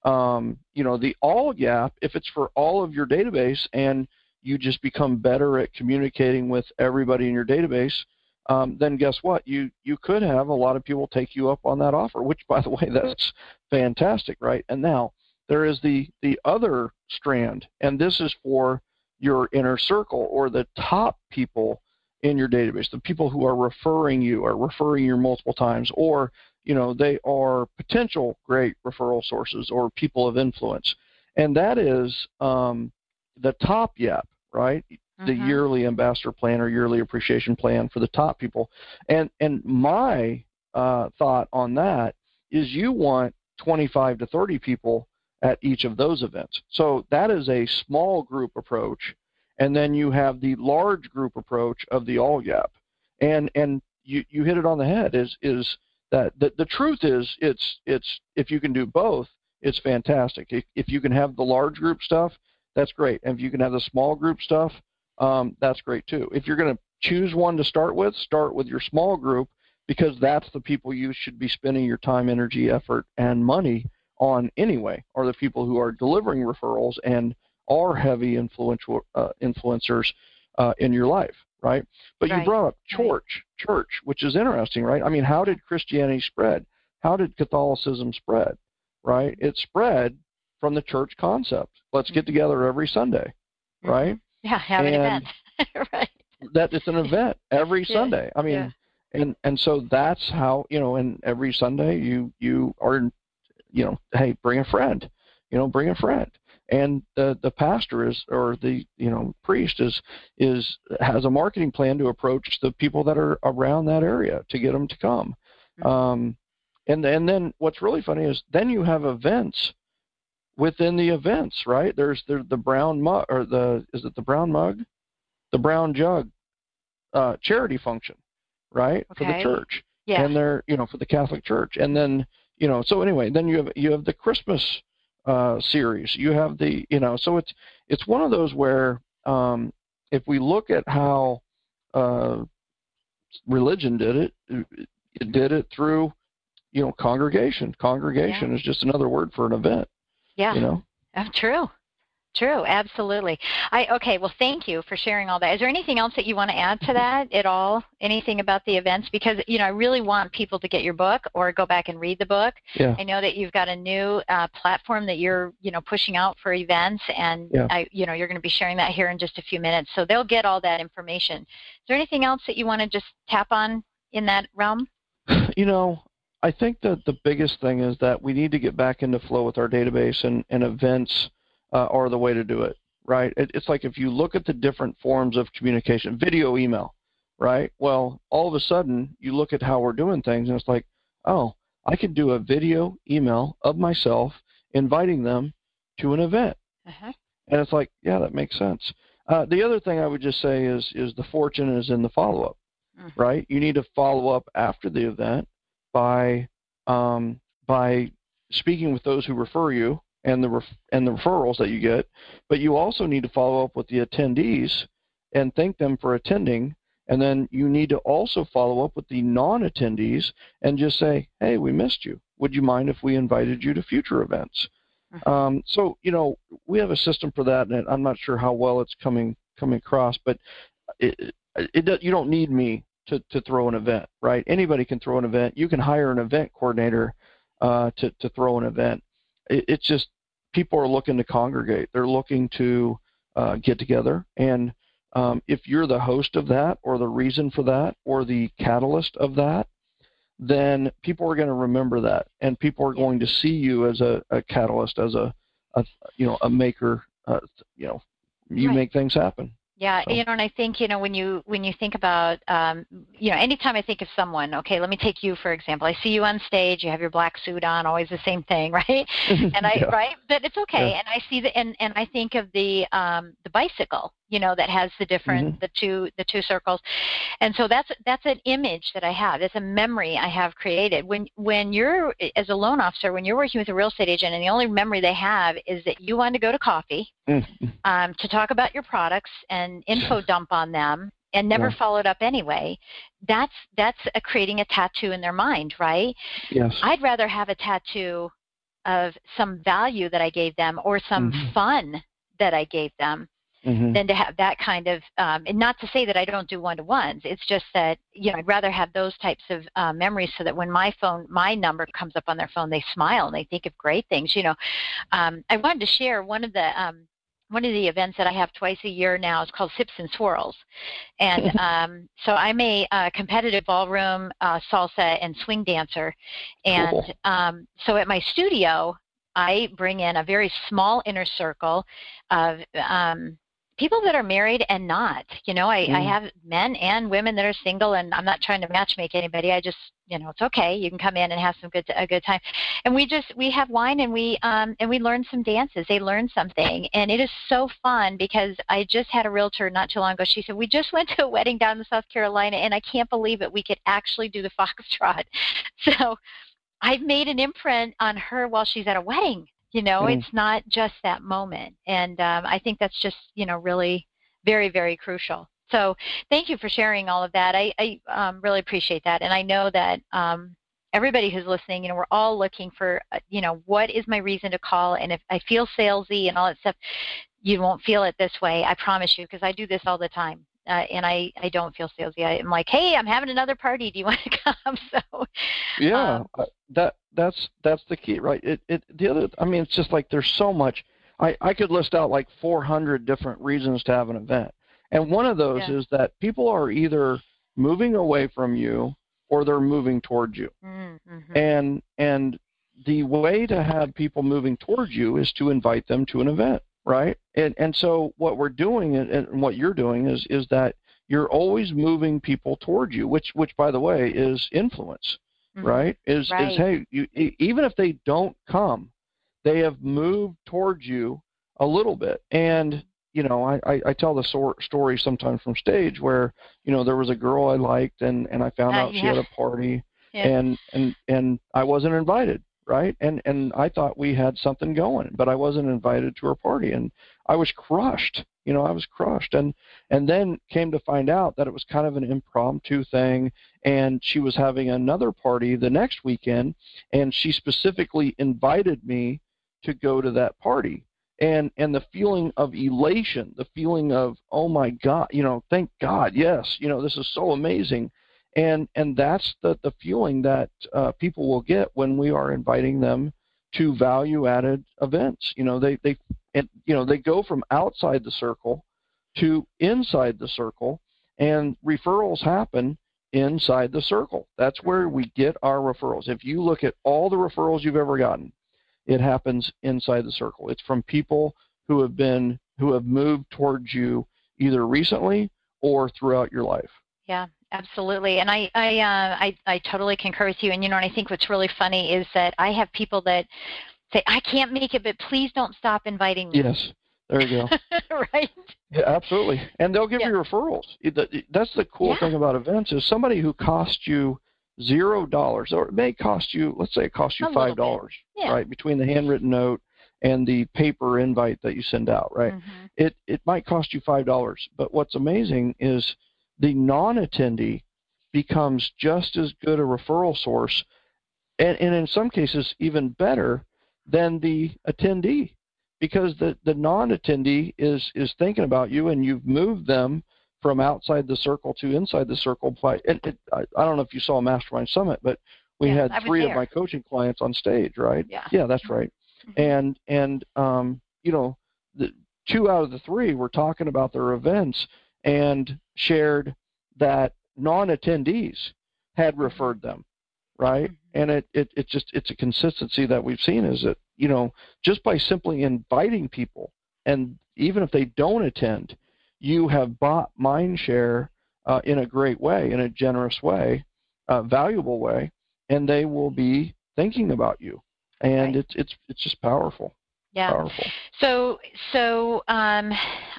um, you know, the all YAP, if it's for all of your database and you just become better at communicating with everybody in your database, um, then guess what? You you could have a lot of people take you up on that offer, which by the way, (laughs) that's fantastic, right? And now there is the the other strand, and this is for your inner circle or the top people in your database, the people who are referring you or referring you multiple times, or you know they are potential great referral sources or people of influence, and that is um, the top YAP right? Mm-hmm. The yearly ambassador plan or yearly appreciation plan for the top people. And and my uh, thought on that is you want 25 to 30 people at each of those events. So that is a small group approach, and then you have the large group approach of the all YAP. And and you you hit it on the head. Is is that the, the truth is it's it's if you can do both, it's fantastic. If, if you can have the large group stuff that's great. And if you can have the small group stuff, um, that's great too. If you're going to choose one to start with, start with your small group because that's the people you should be spending your time, energy, effort, and money on anyway, are the people who are delivering referrals and are heavy influential uh, influencers uh, in your life, right? But right. you brought up church, right. church, which is interesting, right? I mean, how did Christianity spread? How did Catholicism spread? Right? It spread from the church concept. Let's get together every Sunday, mm-hmm. right? Yeah, have and an event. (laughs) right. That it's an event every (laughs) yeah. Sunday. I mean, yeah. and and so that's how you know. And every Sunday you you are, you know, hey, bring a friend, you know, bring a friend. And the the pastor is or the you know priest is is has a marketing plan to approach the people that are around that area to get them to come. Mm-hmm. Um, and and then what's really funny is then you have events within the events, right? There's the, the brown mug or the is it the brown mug, the brown jug, uh, charity function, right, okay. for the church, yeah. and they're you know for the Catholic Church, and then you know so anyway, then you have you have the Christmas uh, series, you have the you know so it's it's one of those where um, if we look at how uh, religion did it, it did it through you know congregation. Congregation yeah. is just another word for an event. Yeah. You know? Oh, true. True, absolutely. I okay, well thank you for sharing all that. Is there anything else that you want to add to that at all? Anything about the events? Because you know, I really want people to get your book or go back and read the book. Yeah. I know that you've got a new uh, platform that you're, you know, pushing out for events and yeah. I you know, you're going to be sharing that here in just a few minutes. So they'll get all that information. Is there anything else that you want to just tap on in that realm? (sighs) You know, I think that the biggest thing is that we need to get back into flow with our database, and, and events uh, are the way to do it. right? It, it's like if you look at the different forms of communication, video, email, right? Well, all of a sudden you look at how we're doing things, and it's like, oh, I could do a video email of myself inviting them to an event, uh-huh. and it's like, yeah, that makes sense. Uh, the other thing I would just say is is the fortune is in the follow up, mm-hmm. right? You need to follow up after the event by um, by speaking with those who refer you and the ref- and the referrals that you get, but you also need to follow up with the attendees and thank them for attending. And then you need to also follow up with the non-attendees and just say, "Hey, we missed you. Would you mind if we invited you to future events?" Uh-huh. Um, so you know we have a system for that, and I'm not sure how well it's coming coming across, but it, it, it you don't need me to to throw an event, right? Anybody can throw an event. You can hire an event coordinator uh, to to throw an event. It, it's just people are looking to congregate. They're looking to uh, get together, and um, if you're the host of that, or the reason for that, or the catalyst of that, then people are going to remember that, and people are going to see you as a, a catalyst, as a, a, you know a maker. Uh, you know, you right. make things happen. Yeah, you know, and I think you know when you when you think about um, you know anytime I think of someone, okay, let me take you for example. I see you on stage, you have your black suit on, always the same thing, (laughs) right? (laughs) And I yeah. right, but it's okay. Yeah. And I see the and and I think of the um, the bicycle, you know that has the different mm-hmm. the two the two circles and so that's that's an image that i have it's a memory i have created when when you're as a loan officer when you're working with a real estate agent and the only memory they have is that you wanted to go to coffee mm-hmm. um, to talk about your products and info dump on them and never yeah. followed up anyway that's that's a, creating a tattoo in their mind right yes i'd rather have a tattoo of some value that i gave them or some mm-hmm. fun that i gave them mm-hmm. than to have that kind of um, and not to say that I don't do one to ones. It's just that you know I'd rather have those types of uh, memories so that when my phone my number comes up on their phone, they smile and they think of great things. You know, um, I wanted to share one of the um, one of the events that I have twice a year now is called Sips and Swirls, and (laughs) um, so I'm a, a competitive ballroom uh, salsa and swing dancer, and cool. um, so at my studio I bring in a very small inner circle of um, people that are married and not. You know, I, mm. I have men and women that are single, and I'm not trying to matchmake anybody. I just, you know, it's okay. You can come in and have some good a good time, and we just we have wine and we um and we learn some dances. They learn something, and it is so fun because I just had a realtor not too long ago. She said we just (laughs) went to a wedding down in South Carolina, and I can't believe it. We could actually do the foxtrot. (laughs) So. I've made an imprint on her while she's at a wedding you know, mm. it's not just that moment, and um, I think that's just you know really very very crucial. So thank you for sharing all of that. I, I um, really appreciate that, and I know that um, everybody who's listening, you know, we're all looking for, uh, you know, what is my reason to call? And if I feel salesy and all that stuff, you won't feel it this way. I promise you, because I do this all the time uh, and I, I don't feel salesy. I'm like, hey, I'm having another party. Do you (laughs) want to come? So yeah, um, that that's that's the key, right? It it the other. I mean, it's just like there's so much. I I could list out like 400 different reasons to have an event, and one of those yeah. is that people are either moving away from you or they're moving towards you, mm-hmm. and and the way to have people moving towards you is to invite them to an event right? And and so what we're doing and and what you're doing is is that you're always moving people towards you, which which by the way is influence, mm-hmm. right? Is right. is hey, you, even if they don't come, they have moved towards you a little bit. And you know, I, I, I tell the sor- story sometimes from stage where you know there was a girl I liked and and I found uh, out yeah. she had a party (laughs) yeah. and and and I wasn't invited right? And and I thought we had something going, but I wasn't invited to her party, and I was crushed. You know, I was crushed, and and then came to find out that it was kind of an impromptu thing, and she was having another party the next weekend, and she specifically invited me to go to that party. And and the feeling of elation, the feeling of oh my God, you know, thank God, yes, you know, this is so amazing and and that's the the feeling that uh, people will get when we are inviting them to value added events. You know they they and, you know they go from outside the circle to inside the circle and referrals happen inside the circle. That's where we get our referrals. If you look at all the referrals you've ever gotten it happens inside the circle. It's from people who have been who have moved towards you either recently or throughout your life. Yeah, absolutely. And I I, uh, I I totally concur with you. And you know, and I think what's really funny is that I have people that say, "I can't make it, but please don't stop inviting me." Yes. There you go. (laughs) right. Yeah, absolutely. And they'll give yeah. you referrals. That's the cool yeah. thing about events is somebody who costs you zero dollars, or it may cost you, let's say it costs you five dollars, yeah. right, between the handwritten note and the paper invite that you send out, right? Mm-hmm. It it might cost you five dollars, but what's amazing is the non-attendee becomes just as good a referral source, and, and in some cases even better than the attendee. Because the, the non-attendee is is thinking about you and you've moved them from outside the circle to inside the circle by and it, I, I don't know if you saw mastermind summit but we yeah, had three of my coaching clients on stage right? Yeah. Yeah that's right. Mm-hmm. and and um you know the two out of the three were talking about their events and shared that non-attendees had mm-hmm. referred them right mm-hmm. and it, it it just it's a consistency that we've seen is that you know, just by simply inviting people, and even if they don't attend, you have bought mind share uh, in a great way, in a generous way, a valuable way, and they will be thinking about you. And right. it's it's it's just powerful. Yeah. Powerful. So so um,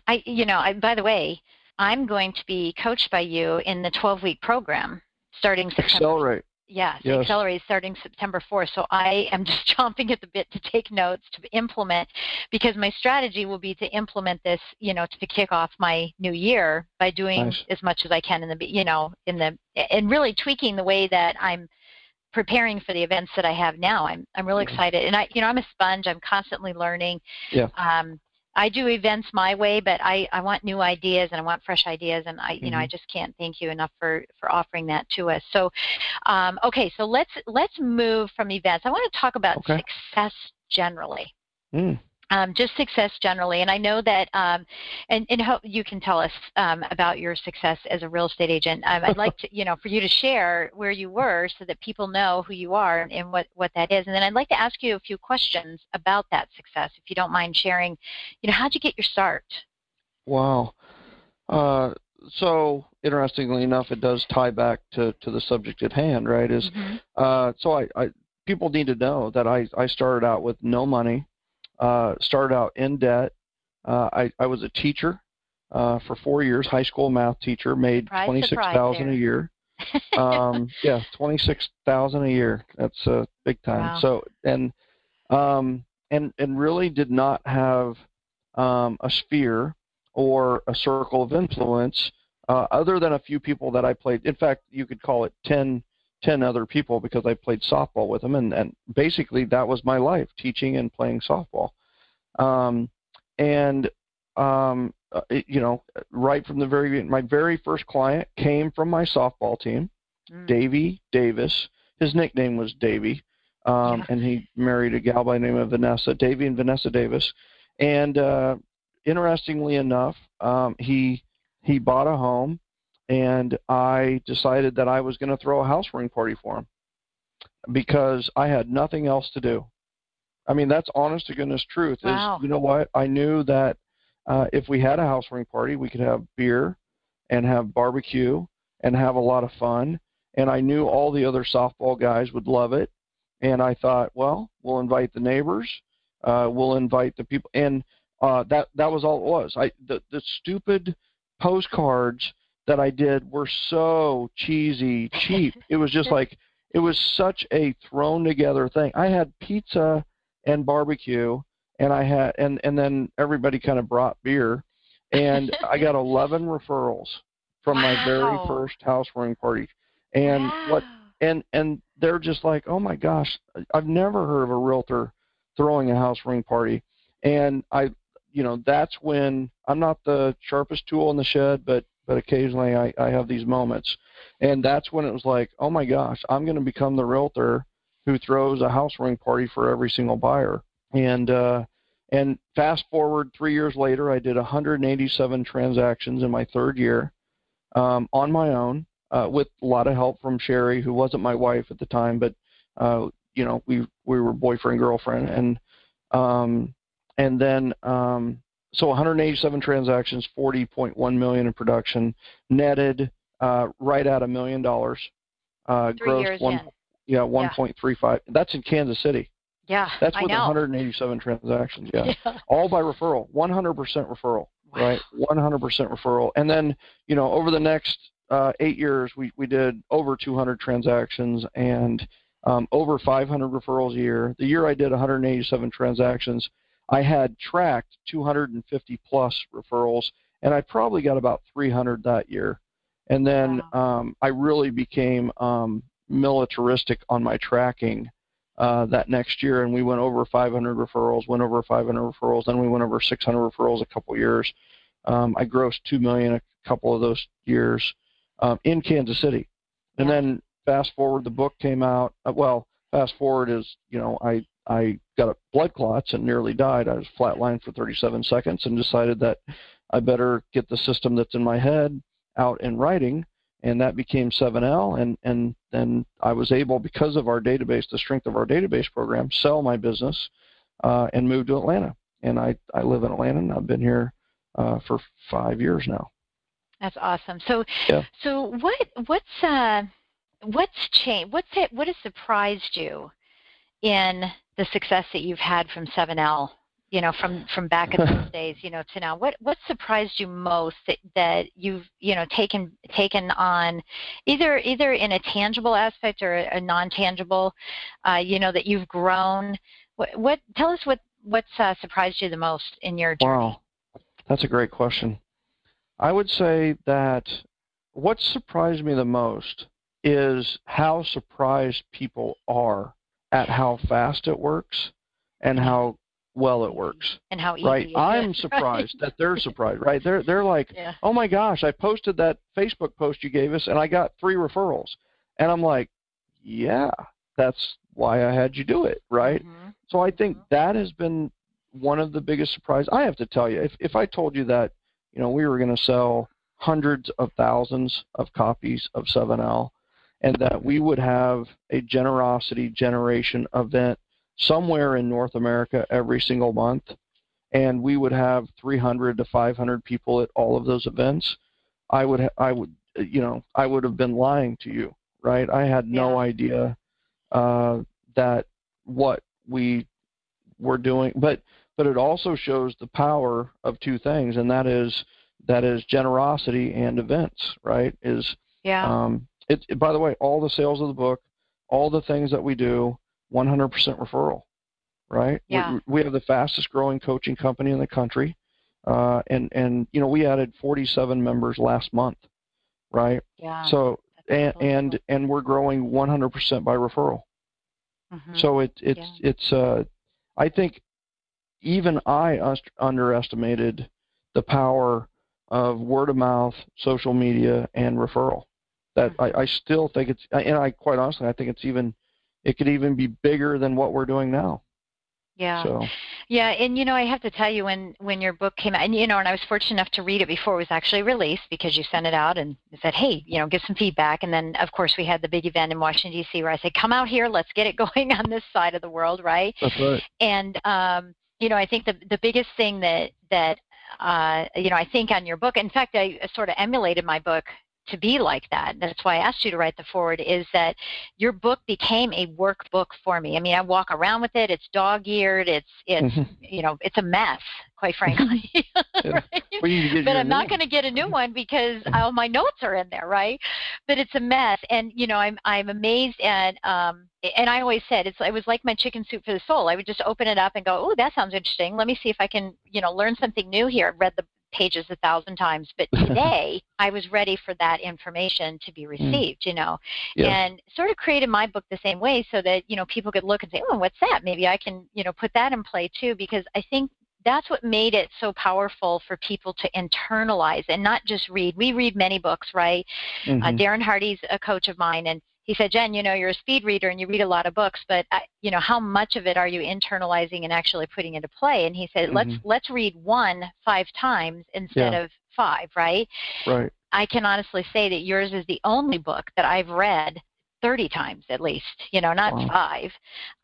I you know I by the way I'm going to be coached by you in the 12 week program starting September. Accelerate. Yes, yes. Accelerate starting September 4th. So I am (laughs) just chomping at the bit to take notes to implement because my strategy will be to implement this, you know, to kick off my new year by doing nice. as much as I can in the, you know, in the, and really tweaking the way that I'm preparing for the events that I have now. I'm I'm really excited, and I, you know, I'm a sponge. I'm constantly learning. Yeah. Um, I do events my way, but I, I want new ideas and I want fresh ideas, and I you know I Mhm. just can't thank you enough for for offering that to us. So, um, okay, so let's let's move from events. I want to talk about Okay. success generally. Mm. Um, just success generally, and I know that, um, and, and hope you can tell us um, about your success as a real estate agent. Um, I'd like to, you know, for you to share where you were, so that people know who you are and what what that is. And then I'd like to ask you a few questions about that success, if you don't mind sharing. You know, how'd you get your start? Wow. Uh, so interestingly enough, it does tie back to, to the subject at hand, right? Is Mhm. uh, so I, I people need to know that I, I started out with no money, uh, started out in debt. Uh, I, I was a teacher uh, for four years, high school math teacher, made Surprise, twenty six surprise thousand a year. (laughs) um, yeah, twenty six thousand a year. That's uh, big time. Wow. So and um, and and really did not have um, a sphere or a circle of influence uh, other than a few people that I played. In fact, you could call it 10, 10 other people because I played softball with them, and, and basically that was my life, teaching and playing softball. Um, and um, uh, it, you know, right from the very beginning, my very first client came from my softball team, Mm. Davy Davis. His nickname was Davy, um, Yeah. and he married a gal by the name of Vanessa, Davy and Vanessa Davis. And uh, interestingly enough, um, he he bought a home, and I decided that I was going to throw a house ring party for him because I had nothing else to do. I mean, that's honest to goodness truth. Wow. Is you know what? I knew that uh, if we had a house ring party, we could have beer and have barbecue and have a lot of fun. And I knew all the other softball guys would love it. And I thought, well, we'll invite the neighbors, uh, we'll invite the people, and uh, that that was all it was. I the the stupid postcards that I did were so cheesy, cheap. it was just (laughs) like it was such a thrown together thing. I had pizza and barbecue, and I had and and then everybody kind of brought beer, and (laughs) I got 11 referrals from my very first house ring party. And what and and they're just like, oh my gosh, I've never heard of a realtor throwing a house ring party, and I, you know, that's when I'm not the sharpest tool in the shed, but but occasionally I I have these moments, and that's when it was like, oh my gosh, I'm going to become the realtor who throws a house ring party for every single buyer, and uh, and fast forward three years later, I did 187 transactions in my third year um, on my own uh, with a lot of help from Sherry, who wasn't my wife at the time, but uh, you know we we were boyfriend girlfriend, and um, and then um, so 187 transactions, 40.1 million in production, netted uh, right at a million dollars. Uh, Three years one, in. Yeah, 1.35. Yeah. That's in Kansas City. Yeah, that's with I know. 187 transactions. Yeah. (laughs) yeah. all by referral, 100% referral. Wow. Right, 100% referral. And then you know over the next uh, eight years, we we did over 200 transactions and um, over 500 referrals a year. The year I did 187 transactions, I had tracked 250 plus referrals, and I probably got about 300 that year. And then wow. um, I really became um, militaristic on my tracking uh, that next year, and we went over 500 referrals, went over 500 referrals, then we went over 600 referrals a couple years. Um, I grossed two million a couple of those years um, in Kansas City, and yeah. then fast forward, the book came out. Uh, well, fast forward is you know I I got blood clots and nearly died. I was flatlined for 37 seconds and decided that I better get the system that's in my head out in writing, and that became 7L. And and then I was able, because of our database, the strength of our database program, sell my business uh, and move to Atlanta. And I I live in Atlanta, and I've been here uh, for five years now. That's awesome. So yeah. so what what's uh what's changed? What's it? What has surprised you in the success that you've had from 7L? You know, from from back in those (laughs) days, you know, to now. What what surprised you most that, that you've you know taken taken on, either either in a tangible aspect or a, a non-tangible, uh, you know, that you've grown. What, what tell us what what's uh, surprised you the most in your journey? Wow, that's a great question. I would say that what surprised me the most is how surprised people are at how fast it works and how well it works. And how easy right? I'm (laughs) surprised that they're surprised, right? They're they're like, yeah. "Oh my gosh, I posted that Facebook post you gave us and I got 3 referrals." And I'm like, "Yeah, that's why I had you do it, right?" Mm-hmm. So I think mm-hmm. that has been one of the biggest surprises. I have to tell you, if if I told you that, you know, we were going to sell hundreds of thousands of copies of 7L and that we would have a generosity generation event somewhere in North America every single month, and we would have 300 to 500 people at all of those events, I would I would you know I would have been lying to you, right? I had no yeah. idea uh, that what we were doing, but but it also shows the power of two things, and that is that is generosity and events, right? Is yeah. Um, it, it, by the way, all the sales of the book, all the things that we do, 100% referral, right? Yeah. We, we have the fastest growing coaching company in the country, uh, and and you know we added 47 members last month, right? Yeah. So and and and we're growing 100% by referral. Mm-hmm. So it it's yeah. it's uh, I think even I underestimated the power of word of mouth, social media, and referral that I, I still think it's and I quite honestly I think it's even it could even be bigger than what we're doing now. Yeah. So. Yeah, and you know, I have to tell you when when your book came out, and you know, and I was fortunate enough to read it before it was actually released because you sent it out and said, "Hey, you know, give some feedback." And then, of course, we had the big event in Washington D.C. where I said, "Come out here, let's get it (laughs) going on this side of the world, right?" That's right. And um, you know, I think the the biggest thing that that uh, you know, I think on your book. In fact, I sort of emulated my book to be like that. That's why I asked you to write the foreword. Is that your book became a workbook for me? I mean, I walk around with it. It's dog-eared. It's it's mm-hmm. you know it's a mess, quite frankly. (laughs) (laughs) right? well, but I'm not going to get a new one because (laughs) all my notes are in there, right? But it's a mess, and you know I'm I'm amazed at um and I always said it's it was like my chicken soup for the soul. I would just open it up and go, oh, that sounds interesting. Let me see if I can you know learn something new here. I read the pages a thousand times, but (laughs) today I was ready for that information to be hmm. received, you know, yeah. and sort of created my book the same way so that, you know, people could look and say, oh, what's that? Maybe I can, you know, put that in play too, because I think that's what made it so powerful for people to internalize and not just read. We read many books, right? Uh, mm-hmm. Uh, Darren Hardy's a coach of mine, and he said, Jen, you know, you're a speed reader and you read a lot of books, but uh, you know, how much of it are you internalizing and actually putting into play? And he said, mm-hmm. let's let's read one five times instead yeah. of five, right? Right. I can honestly say that yours is the only book that I've read 30 times at least, you know, not wow. five.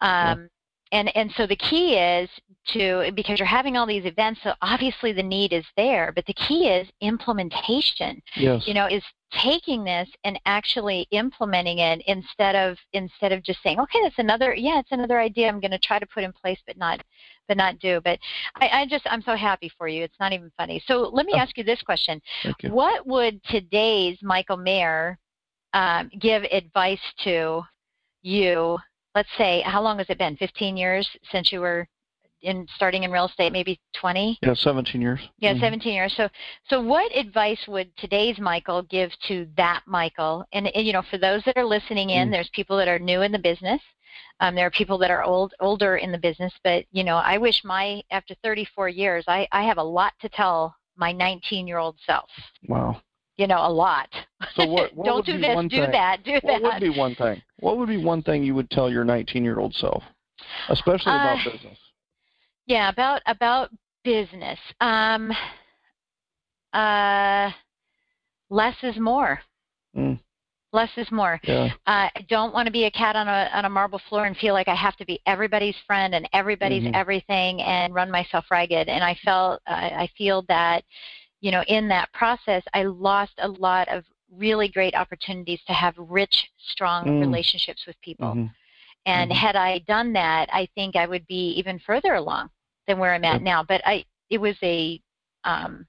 Um, and and so the key is to because you're having all these events so obviously the need is there but the key is implementation yes. you know is taking this and actually implementing it instead of instead of just saying okay that's another yeah it's another idea i'm going to try to put in place but not but not do. But I, I just i'm so happy for you. It's not even funny. So let me Oh. ask you this question. You. what would today's michael maher um, give advice to you? Let's say how long has it been? 15 years since you were in starting in real estate maybe 20 Yeah, 17 years. yeah Mhm. 17 years so so what advice would today's michael give to that michael and, and you know for those that are listening in Mm. there's people that are new in the business um, there are people that are old older in the business but you know i wish my after 34 years i i have a lot to tell my 19 year old self Wow. you know a lot So what- (laughs) what don't would do be this one do thing- that do that. What that would be one thing? What would be one thing you would tell your 19-year-old self, especially about Uh, business? Yeah, about about business. Um, uh, less is more. Mm. Less is more. Yeah. Uh, I don't want to be a cat on a on a marble floor and feel like I have to be everybody's friend and everybody's Mhm. everything and run myself ragged. And I felt uh, I feel that, you know, in that process, I lost a lot of really great opportunities to have rich, strong Mm. relationships with people. Mhm. And Mhm. had I done that, I think I would be even further along than where I'm at now. But I, it was a um,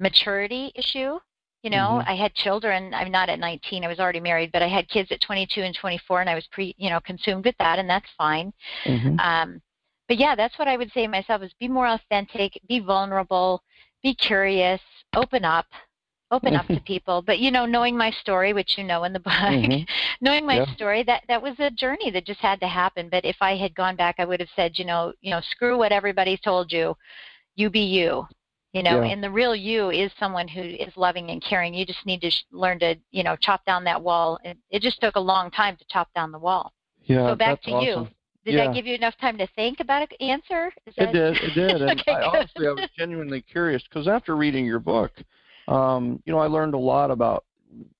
maturity issue. You know, Mhm. I had children. I'm not at 19. I was already married, but I had kids at 22 and 24, and I was pre, you know, consumed with that, and that's fine. Mhm. Um, but yeah, that's what I would say to myself: is be more authentic, be vulnerable, be curious, open up, open up to (laughs) people. But you know, knowing my story, which you know in the book, Mhm. (laughs) knowing my Yeah. story that that was a journey that just had to happen but if i had gone back i would have said you know you know screw what everybody told you you be you you know Yeah. and the real you is someone who is loving and caring you just need to sh- learn to you know chop down that wall it, it just took a long time to chop down the wall Yeah. so back to awesome. you did Yeah. that give you enough time to think about an answer is It did. It did. (laughs) And Okay, I, honestly, I was genuinely curious because after reading your book, um, you know, I learned a lot about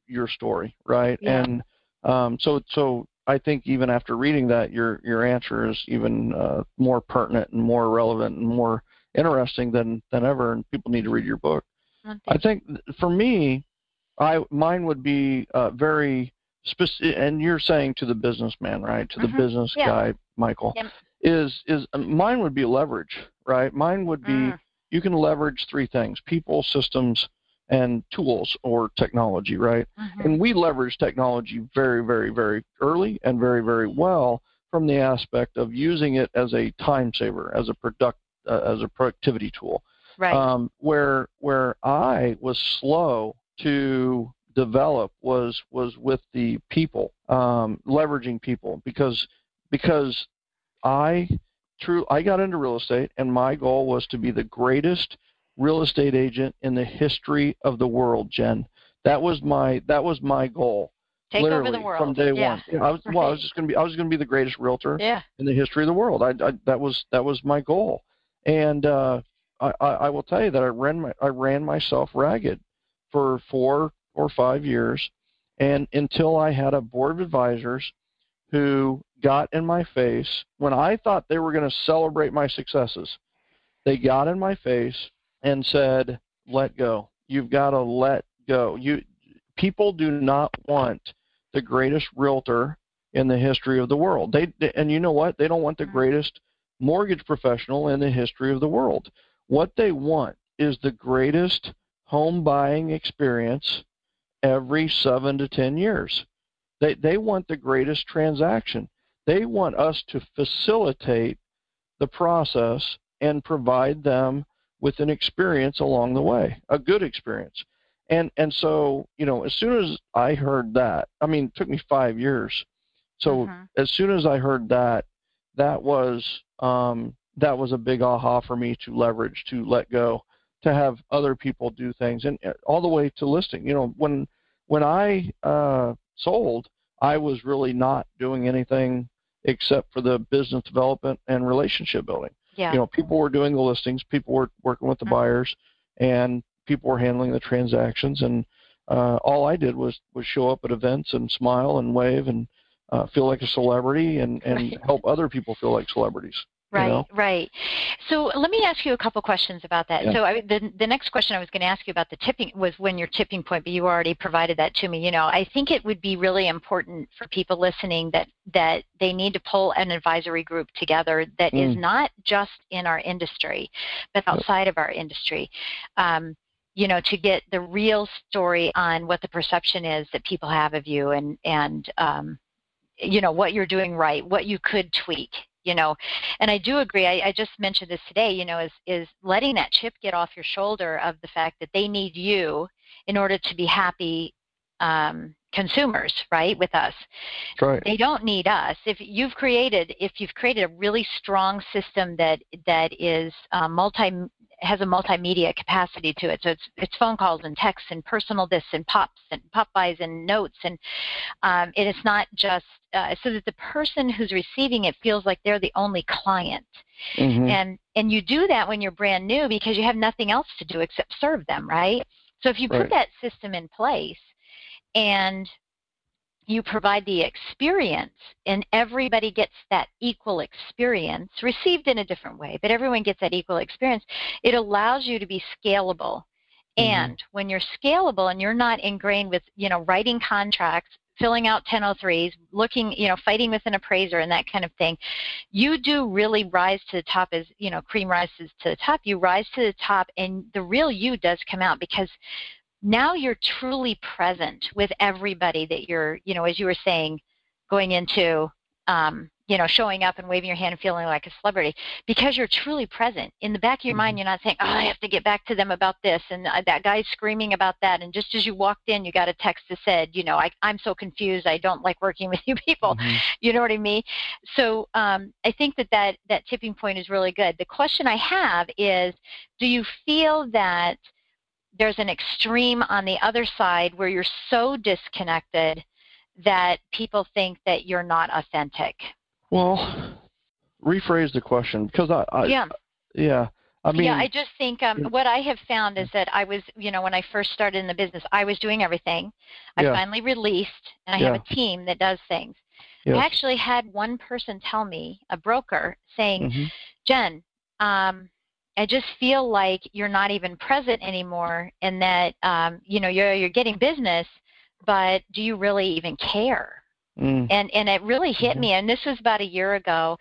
your story, right? Yeah. And um, so, so I think even after reading that, your your answer is even uh, more pertinent and more relevant and more interesting than than ever. And people need to read your book. One I think for me, I mine would be uh, very specific. And you're saying to the businessman, right? To the Mhm. business Yeah. guy, Michael, Yep. is is uh, mine would be leverage, right? Mine would be Mm. you can leverage three things: people, systems, and tools or technology, right? Mhm. And we leverage technology very, very, very early and very, very well from the aspect of using it as a time saver, as a product, uh, as a productivity tool. right Um, where where I was slow to develop was was with the people, um, leveraging people because because I true I got into real estate and my goal was to be the greatest real estate agent in the history of the world, Jen. That was my that was my goal. take literally over the world from day yeah. one. I was well, I was just gonna be I was gonna be the greatest realtor yeah in the history of the world. I, I that was that was my goal, and uh, I, I I will tell you that I ran my I ran myself ragged for four or five years, and until I had a board of advisors who got in my face when I thought they were going to celebrate my successes, they got in my face and said, "Let go. You've got to let go. You people do not want the greatest realtor in the history of the world. They and you know what? They don't want the Mhm. greatest mortgage professional in the history of the world. What they want is the greatest home buying experience every 7 to 10 years. They they want the greatest transaction. They want us to facilitate the process and provide them with an experience along the way, a good experience. And and so, you know, as soon as I heard that, I mean, it took me 5 years. So Mhm. as soon as I heard that, that was um, that was a big aha for me to leverage, to let go, to have other people do things, and uh, all the way to listing. You know, when when I uh, sold, I was really not doing anything except for the business development and relationship building. Yeah You know, people were doing the listings, people were working with the Mhm. buyers, and people were handling the transactions. And uh, all I did was was show up at events and smile and wave and uh, feel like a celebrity and and help other people feel like celebrities. Right, you know? right. So let me ask you a couple questions about that. Yeah. So I, the the next question I was going to ask you about the tipping was when your tipping point, but you already provided that to me. You know, I think it would be really important for people listening that that they need to pull an advisory group together that mm. is not just in our industry, but outside of our industry. Um, you know, to get the real story on what the perception is that people have of you and and um, you know what you're doing right, what you could tweak, you know and i do agree I, I, just mentioned this today you know is is letting that chip get off your shoulder of the fact that they need you in order to be happy um, consumers right with us right. they don't need us if you've created if you've created a really strong system that that is uh, multi has a multimedia capacity to it. So it's it's phone calls and texts and personal this and pops and pop bys and notes and um, and it's not just uh, so that the person who's receiving it feels like they're the only client. Mm-hmm. And and you do that when you're brand new because you have nothing else to do except serve them, right? So if you right. put that system in place and you provide the experience and everybody gets that equal experience received in a different way but everyone gets that equal experience it allows you to be scalable mm-hmm. and when you're scalable and you're not ingrained with you know writing contracts filling out 1003s looking you know fighting with an appraiser and that kind of thing you do really rise to the top as you know cream rises to the top you rise to the top and the real you does come out because now you're truly present with everybody that you're, you know, as you were saying, going into, um, you know, showing up and waving your hand and feeling like a celebrity because you're truly present. In the back of your mind, mm-hmm. you're not saying, oh, I have to get back to them about this and uh, that guy's screaming about that. And just as you walked in, you got a text that said, you know, I, I'm so confused. I don't like working with (laughs) you people. Mm-hmm. You know what I mean? So um, I think that, that that tipping point is really good. The question I have is, do you feel that – there's an extreme on the other side where you're so disconnected that people think that you're not authentic. Well, rephrase the question because I, I yeah yeah I mean yeah I just think um, what I have found is that I was you know when I first started in the business I was doing everything. I yeah. finally released and I yeah. have a team that does things. Yes. I actually had one person tell me, a broker, saying, mm-hmm. Jen, um, I just feel like you're not even present anymore, and that um, you know you're you're getting business, but do you really even care? Mm. And and it really hit mm-hmm. me, and this was about a year ago,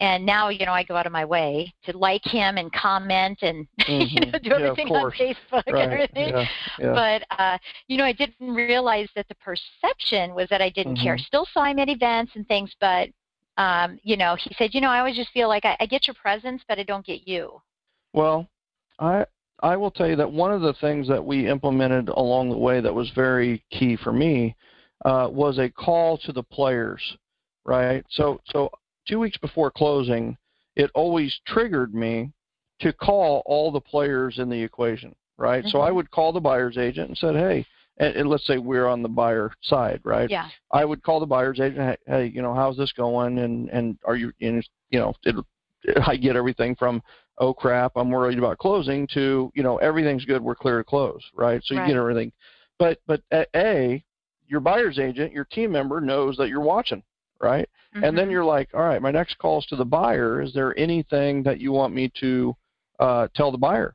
and now you know I go out of my way to like him and comment and (laughs) mm-hmm. you know do everything on Facebook right. and everything. Yeah. Yeah. But uh, you know I didn't realize that the perception was that I didn't mm-hmm. care. Still saw him at events and things, but um, you know he said, you know I always just feel like I, I get your presence, but I don't get you. Well, I I will tell you that one of the things that we implemented along the way that was very key for me uh, was a call to the players, right? So so two weeks before closing, it always triggered me to call all the players in the equation, right? Mm-hmm. So I would call the buyer's agent and said, hey. And, and, let's say we're on the buyer side, right? Yeah. I would call the buyer's agent, hey, hey you know, how's this going? And and are you, and, you know, it, I get everything from oh crap, I'm worried about closing to, you know, everything's good, we're clear to close, right? So you right. get everything. But but A, your buyer's agent, your team member knows that you're watching, right? Mm-hmm. And then you're like, all right, my next call is to the buyer. Is there anything that you want me to uh, tell the buyer,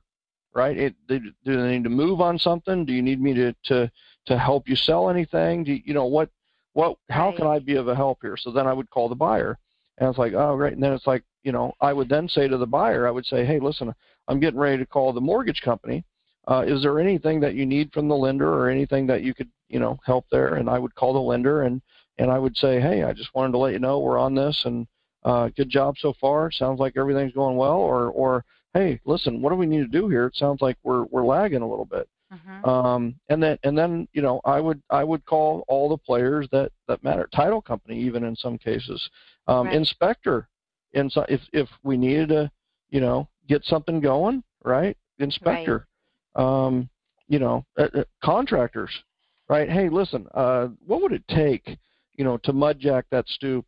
right? It, they, do they need to move on something? Do you need me to to to help you sell anything? Do you, you know what what how right. can I be of a help here? So then I would call the buyer, and it's like, oh great. And then it's like, you know, I would then say to the buyer, I would say, hey, listen, I'm getting ready to call the mortgage company. Uh, is there anything that you need from the lender or anything that you could, you know, help there? And I would call the lender and and I would say, hey, I just wanted to let you know we're on this and uh, good job so far. Sounds like everything's going well. Or or hey, listen, what do we need to do here? It sounds like we're we're lagging a little bit. Mm-hmm. Um, and then and then you know I would I would call all the players that that matter, title company even in some cases, um, right. inspector and so if if we needed to, you know, get something going, right? Inspector, right. um, you know, uh, uh, contractors, right? Hey, listen, uh, what would it take, you know, to mudjack that stoop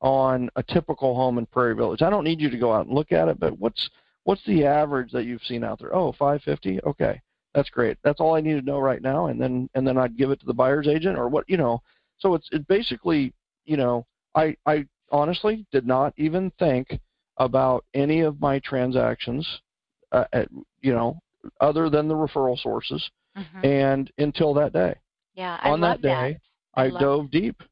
on a typical home in Prairie Village? I don't need you to go out and look at it, but what's what's the average that you've seen out there? Oh, 550. Okay, that's great. That's all I need to know right now, and then and then I'd give it to the buyer's agent or what, you know. So it's it basically you know, I I honestly did not even think about any of my transactions, uh, at, you know, other than the referral sources, Mhm. and until that day. Yeah, I on that day, I I, love dove deep.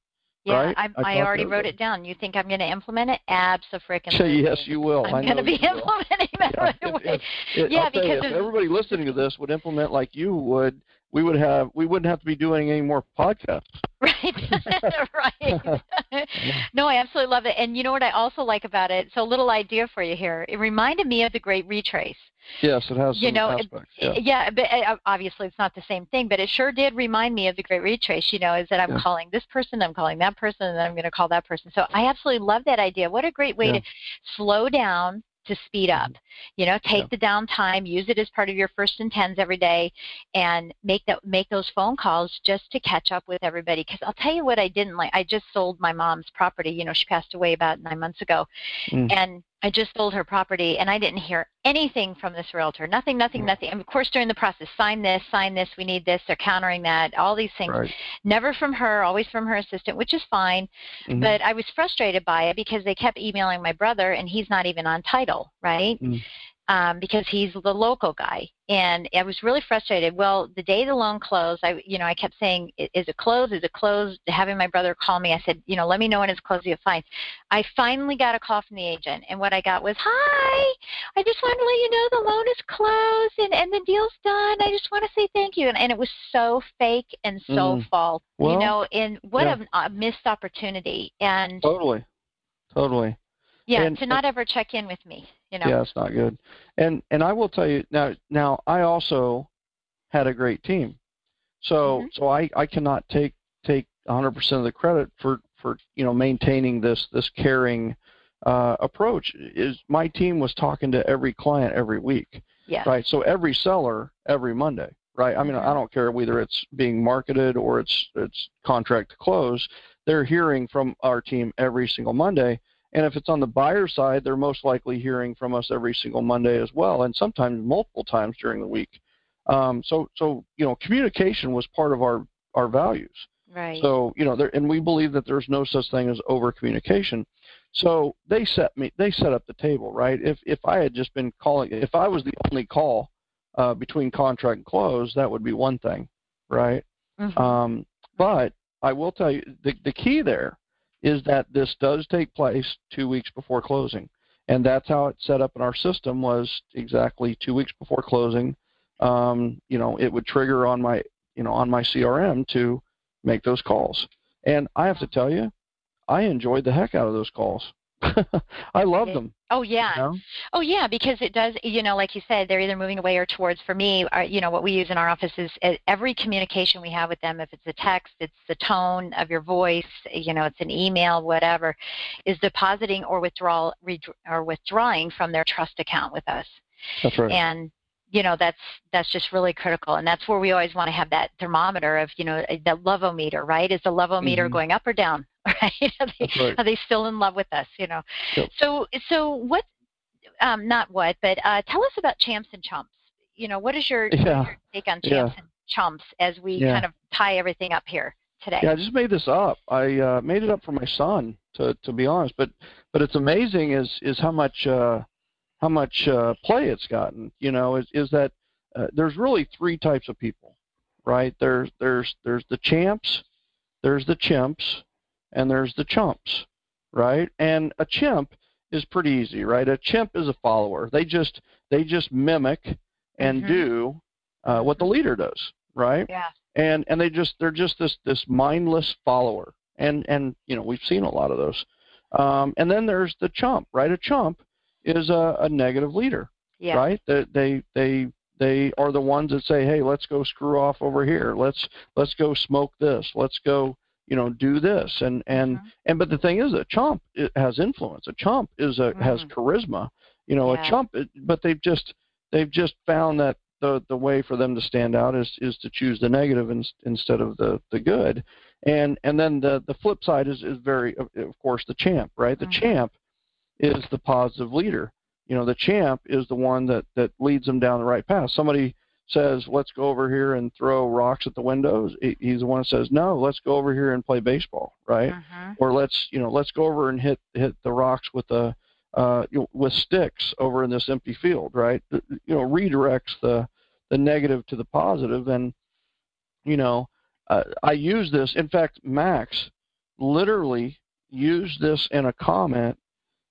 Yeah, right? I, I I already wrote it down. You think I'm going to implement it? Absolutely. Say yes, you will. I'm going to be will. implementing that Yeah, right if- away. if- Yeah, I'll tell you, because if everybody listening to this would implement like you would, we would have we wouldn't have to be doing any more podcasts. (laughs) Right, (laughs) right. (laughs) no, I absolutely love it. And you know what I also like about it? So, a little idea for you here. It reminded me of the Great Retrace. Yes, it has some You know, it- aspects. Yeah. Yeah, but uh, obviously it's not the same thing, but it sure did remind me of the Great Retrace. You know, is that I'm Yeah. calling this person, I'm calling that person, and then I'm going to call that person. So I absolutely love that idea. What a great way Yeah. to slow down to speed up. You know, take the downtime, use it as part of your first and tens every day, and make that make those phone calls just to catch up with everybody. Because I'll tell you what I didn't like. I just sold my mom's property. You know, she passed away about nine months ago, Mm. and I just sold her property, and I didn't hear anything from this realtor. Nothing, nothing, Mm. nothing. And of course, during the process, sign this, sign this. We need this. They're countering that. All these things. Right. Never from her. Always from her assistant, which is fine. Mhm. But I was frustrated by it because they kept emailing my brother, and he's not even on title, right? Mm. Um, because he's the local guy, and I was really frustrated. Well, the day the loan closed, I, you know, I kept saying, "Is it closed? Is it closed?" Having my brother call me, I said, "You know, let me know when it's closed. You're fine." I finally got a call from the agent, and what I got was, "Hi, I just wanted to let you know the loan is closed and, and the deal's done. I just want to say thank you." And, and it was so fake and so Mm. false, you know. And what yeah. a, a missed opportunity. And Totally. Totally. yeah, and- to not ever check in with me, you know. Yeah, it's not good. And and I will tell you now. Now I also had a great team, so Mhm. so I I cannot take take 100% of the credit for for you know maintaining this this caring uh, approach. Is my team was talking to every client every week, Yeah. right? So every seller every Monday, right? I mean. I don't care whether it's being marketed or it's it's contract to close. They're hearing from our team every single Monday. And if it's on the buyer side, they're most likely hearing from us every single Monday as well, and sometimes multiple times during the week. Um, so, so you know, communication was part of our our values. Right. So, you know, there, and we believe that there's no such thing as over communication. So they set me, they set up the table, right? If if I had just been calling, if I was the only call uh, between contract and close, that would be one thing, right? Mm-hmm. Um, but I will tell you the, the key there is that this does take place two weeks before closing. And that's how it's set up in our system was exactly two weeks before closing. Um, you know, it would trigger on my, you know, on my CRM to make those calls. And I have to tell you, I enjoyed the heck out of those calls. (laughs) I love them. oh yeah. You know? Oh yeah, because it does. You know, like you said, they're either moving away or towards. For me, our, you know, what we use in our office is uh, every communication we have with them. If it's a text, it's the tone of your voice. You know, it's an email, whatever, is depositing or withdrawal or withdrawing from their trust account with us. That's right. and you know that's that's just really critical and that's where we always want to have that thermometer of you know the lovometer right is the lovometer Mhm. going up or down (laughs) right are they, right. are they still in love with us you know Yep. so so what um not what but uh tell us about champs and chumps you know what is your, Yeah. your take on Yeah. champs and chumps as we Yeah. kind of tie everything up here today Yeah, I just made this up. I uh, made it up for my son, to to be honest. But but it's amazing is is how much uh, how much uh, play it's gotten. You know, is is that uh, there's really three types of people, right? There's there's there's the champs, there's the chimps, and there's the chumps, right? And a chimp is pretty easy, right? A chimp is a follower. They just they just mimic and Mhm. do uh, what the leader does, right? yeah and and they just they're just this this mindless follower and and you know we've seen a lot of those um, and then there's the chump right a chump is a, a negative leader yeah right they, they they they are the ones that say hey let's go screw off over here let's let's go smoke this let's go you know do this and and Mhm. and but the thing is a chump it has influence a chump is a has Mhm. charisma you know Yeah. a chump but they've just they've just found that the the way for them to stand out is is to choose the negative in, instead of the the good and and then the the flip side is is very of course the champ right the Mhm. champ is the positive leader you know the champ is the one that that leads them down the right path somebody says, "Let's go over here and throw rocks at the windows." He's the one that says, "No, let's go over here and play baseball, right?" Mhm. Or let's you know let's go over and hit hit the rocks with the uh, you know, with sticks over in this empty field, right? You know, redirects the the negative to the positive, and you know, uh, I use this. In fact, Max literally used this in a comment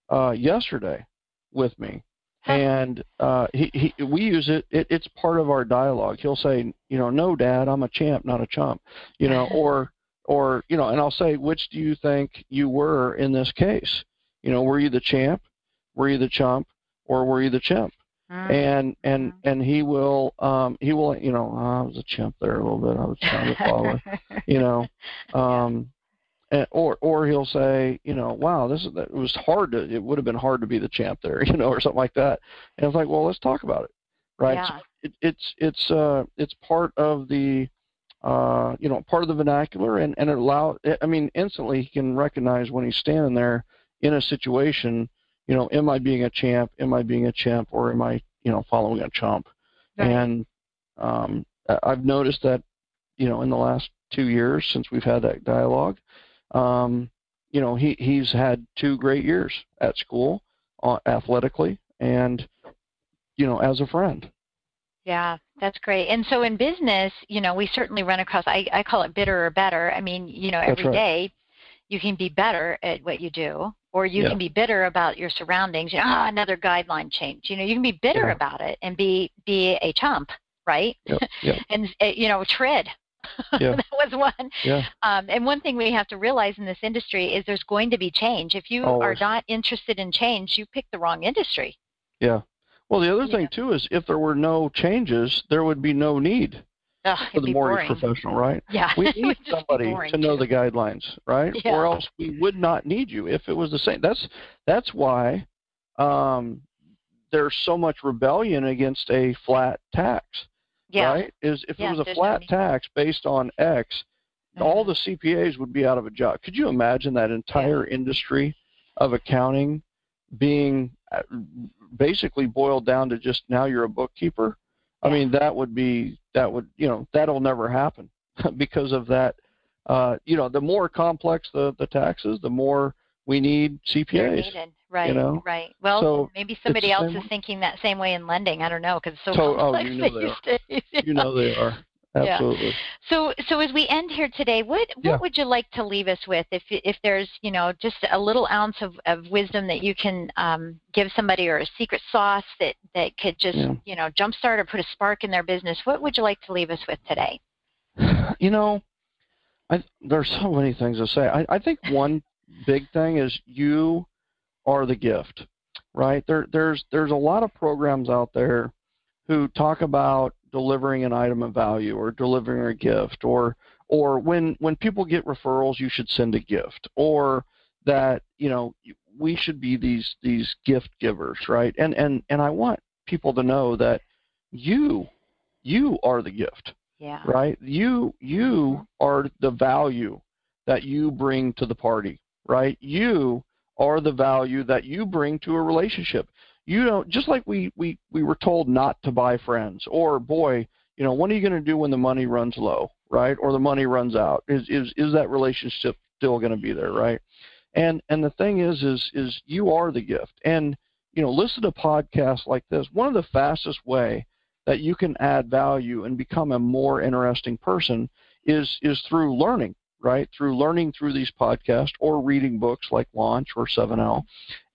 uh, yesterday with me. And uh, he, he we use it, it. It's part of our dialogue. He'll say, you know, no, Dad, I'm a champ, not a chump, you know, (laughs) or or you know, and I'll say, which do you think you were in this case? You know, were you the champ, were you the chump, or were you the chimp? Mm. And and and he will um he will you know I was a chimp there a little bit. I was trying to follow (laughs) you know, um, or or he'll say, you know, wow, this is it was hard to it would have been hard to be the champ there, (laughs) you know, or something like that. And it's like, well, let's talk about it, right? Yeah. So it, it's it's uh it's part of the uh you know part of the vernacular, and and it allow. I mean, instantly he can recognize when he's standing there in a situation. You know, am I being a champ? Am I being a chimp? Or am I, you know, following a chump? Right. And um, I've noticed that, you know, in the last two years since we've had that dialogue, um, you know, he he's had two great years at school, uh, athletically, and you know, as a friend. Yeah, that's great. And so in business, you know, we certainly run across I, I call it bitter or better. I mean, you know, every right. day you can be better at what you do or you Yeah. can be bitter about your surroundings. You know, ah, another guideline change. You know, you can be bitter Yeah. about it and be be a chump, right? Yep. Yep. (laughs) and uh, you know, tread. Yeah. (laughs) that was one. Yeah. Um, and one thing we have to realize in this industry is there's going to be change. If you are not interested in change, you pick the wrong industry. Yeah. Well, the other thing too is if there were no changes, there would be no need Ugh, for the mortgage boring. professional, right? Yeah, We (laughs) need somebody to know the guidelines, right? Yeah. Or else we would not need you if it was the same. That's that's why um, there's so much rebellion against a flat tax, Yeah. right? Is if Yeah, it was a flat tax based on X, all Mhm. the CPAs would be out of a job. Could you imagine that entire industry of accounting being uh, basically boiled down to just now you're a bookkeeper? I mean, that would be that would you know that'll never happen (laughs) because of that. Uh, you know, the more complex the the taxes, the more we need CPAs. Right, know? right. Well, So, maybe somebody else is way. thinking that same way in lending. I don't know because it's so To- oh, you (laughs) know these days. (laughs) You know they are Absolutely. Yeah. So, so as we end here today, what what Yeah. would you like to leave us with? If if there's you know just a little ounce of, of wisdom that you can um, give somebody, or a secret sauce that that could just Yeah. you know jumpstart or put a spark in their business, what would you like to leave us with today? (sighs) You know, I, there's so many things to say. I, I think one big thing is you are the gift, right? There, there's there's a lot of programs out there who talk about delivering an item of value or delivering a gift or or when when people get referrals you should send a gift or that you know we should be these these gift givers right and and and I want people to know that you you are the gift Yeah. right you you are the value that you bring to the party right you are the value that you bring to a relationship. You don't just like we we we were told not to buy friends or boy you know what are you going to do when the money runs low right or the money runs out? Is is is that relationship still going to be there right? And and the thing is is is you are the gift. And you know listen to podcasts like this. One of the fastest way that you can add value and become a more interesting person is is through learning right through learning through these podcasts or reading books like launch or 7l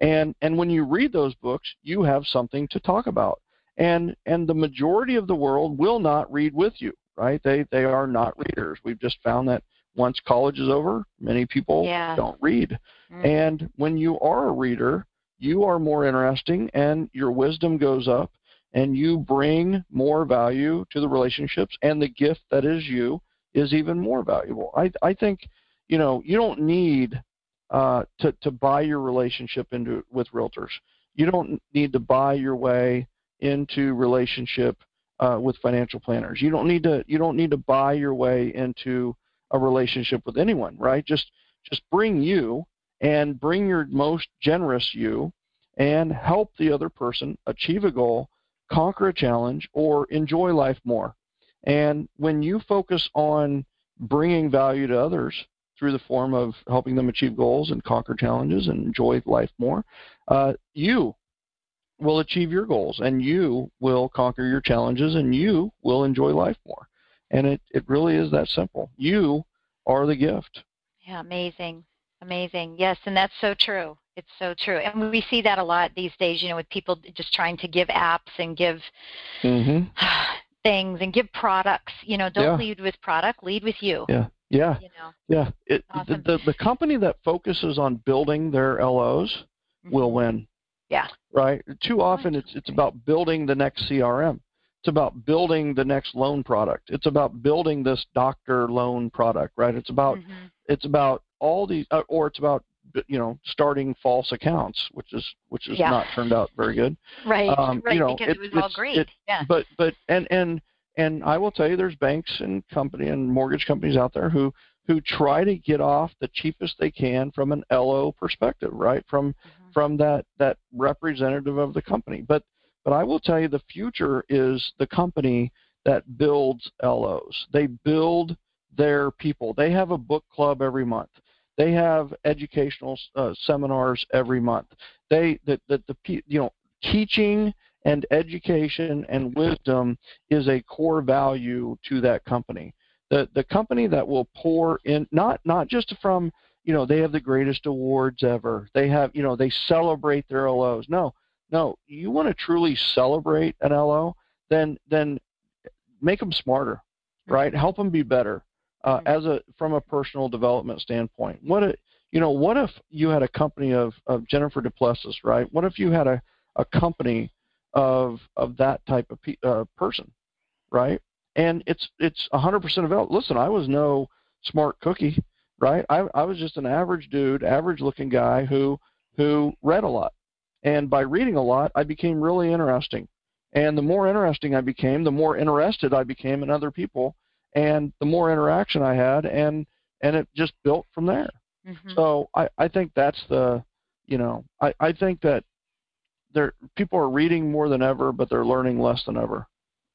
and and when you read those books you have something to talk about. And and the majority of the world will not read with you right? They they are not readers. We've just found that once college is over many people Yeah. don't read. Mm. and when you are a reader you are more interesting and your wisdom goes up and you bring more value to the relationships and the gift that is you is even more valuable. I i think you know you don't need uh, to to buy your relationship into with realtors. You don't need to buy your way into relationship uh, with financial planners. You don't need to you don't need to buy your way into a relationship with anyone right? Just just bring you and bring your most generous you and help the other person achieve a goal conquer a challenge, or enjoy life more. And when you focus on bringing value to others through the form of helping them achieve goals and conquer challenges and enjoy life more, uh, you will achieve your goals and you will conquer your challenges and you will enjoy life more. And it, it really is that simple. You are the gift. Yeah, amazing. Amazing. Yes, and that's so true. It's so true. And we see that a lot these days, you know, with people just trying to give apps and give mm-hmm. (sighs) (sighs) (sighs) things and give products. You know, don't yeah. lead with product, lead with you. Yeah. Yeah. You know? Yeah. It, awesome. the, the company that focuses on building their LOs mm-hmm. will win. Yeah. Right? Too often it's it's about building the next CRM. It's about building the next loan product. It's about building this doctor loan product, right? It's about mm-hmm. it's about all these, uh, or it's about you know starting false accounts, which is which has yeah. not turned out very good. Right. Um, right. You know, because it, it was all great. It, yeah. But but and and and I will tell you, there's banks and company and mortgage companies out there who who try to get off the cheapest they can from an LO perspective, right? From mm-hmm. from that that representative of the company. But but I will tell you the future is the company that builds LOs. They build their people. They have a book club every month. They have educational uh, seminars every month. They that the, the you know teaching and education and wisdom is a core value to that company. The the company that will pour in not not just from you know they have the greatest awards ever. They have you know they celebrate their LOs. No, no, you want to truly celebrate an LO, then then make them smarter, right? Help them be better uh, mm-hmm. as a from a personal development standpoint. What a, you know, what if you had a company of, of Jennifer Du Plessis, right? What if you had a, a company of of that type of pe- uh, person, right? And it's it's 100% available. Listen, I was no smart cookie, right? I I was just an average dude, average looking guy who who read a lot and by reading a lot, I became really interesting. And the more interesting I became, the more interested I became in other people, and the more interaction I had, and and it just built from there. Mm-hmm. So I, I think that's the, you know, I, I think that there people are reading more than ever, but they're learning less than ever.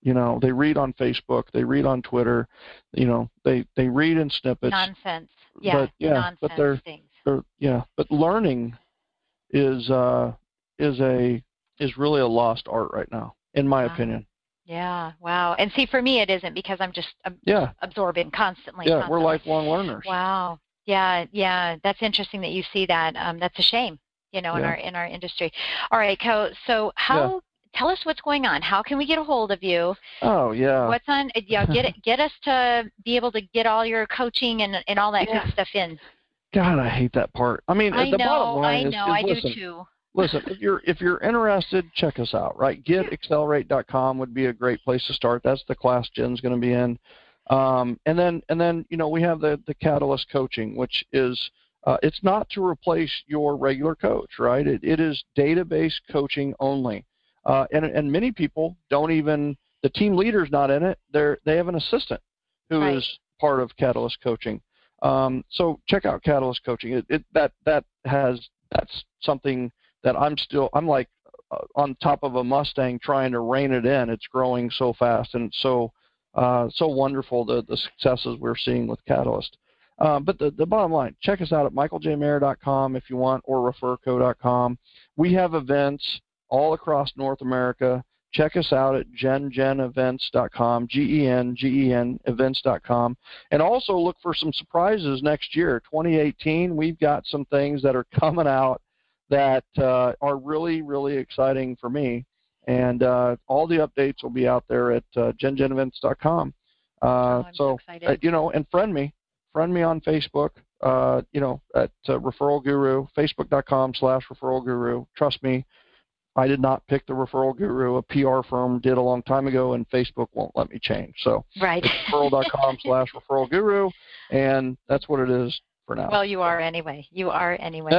You know, they read on Facebook, they read on Twitter, you know, they they read in snippets. Nonsense. Yeah. But, yeah, nonsense but they're, things. they're yeah, but learning is uh is a is really a lost art right now, in my wow. opinion. Yeah, wow. And see, for me, it isn't because I'm just ab- yeah. absorbing constantly. Yeah, constantly. we're lifelong learners. Wow. Yeah, yeah. That's interesting that you see that. Um, that's a shame, you know, in yeah. our in our industry. All right, Co. So how? Yeah. Tell us what's going on. How can we get a hold of you? Oh yeah. What's on? Yeah, get it, (laughs) get us to be able to get all your coaching and and all that yeah. good stuff in. God, I hate that part. I mean, I the know, bottom line I is, know, is I listen, do too listen, if you're if you're interested, check us out. Right, getaccelerate.com would be a great place to start. That's the class Jen's going to be in, um, and then and then you know we have the the Catalyst coaching, which is uh, it's not to replace your regular coach, right? It, it is database coaching only, uh, and and many people don't even the team leader's not in it. They're they have an assistant who right. is part of Catalyst coaching. Um, so check out Catalyst coaching. It, it that that has that's something that I'm still I'm like uh, on top of a Mustang trying to rein it in. It's growing so fast and so uh, so wonderful the the successes we're seeing with Catalyst. Uh, but the, the bottom line, check us out at michaeljmaher.com if you want, or referco.com. We have events all across North America. Check us out at gengenevents.com, G-E-N, G-E-N, events.com. And also look for some surprises next year, 2018. We've got some things that are coming out that uh, are really, really exciting for me. And uh, all the updates will be out there at uh, gengenevents.com. Uh, oh, so, uh, you know, and friend me. Friend me on Facebook, uh, you know, at uh, Referral Guru, facebook.com slash Referral Guru. Trust me, I did not pick the Referral Guru. A PR firm did a long time ago, and Facebook won't let me change. So, right. referral.com (laughs) slash Referral Guru, and that's what it is for now. Well, you are anyway. You are anyway.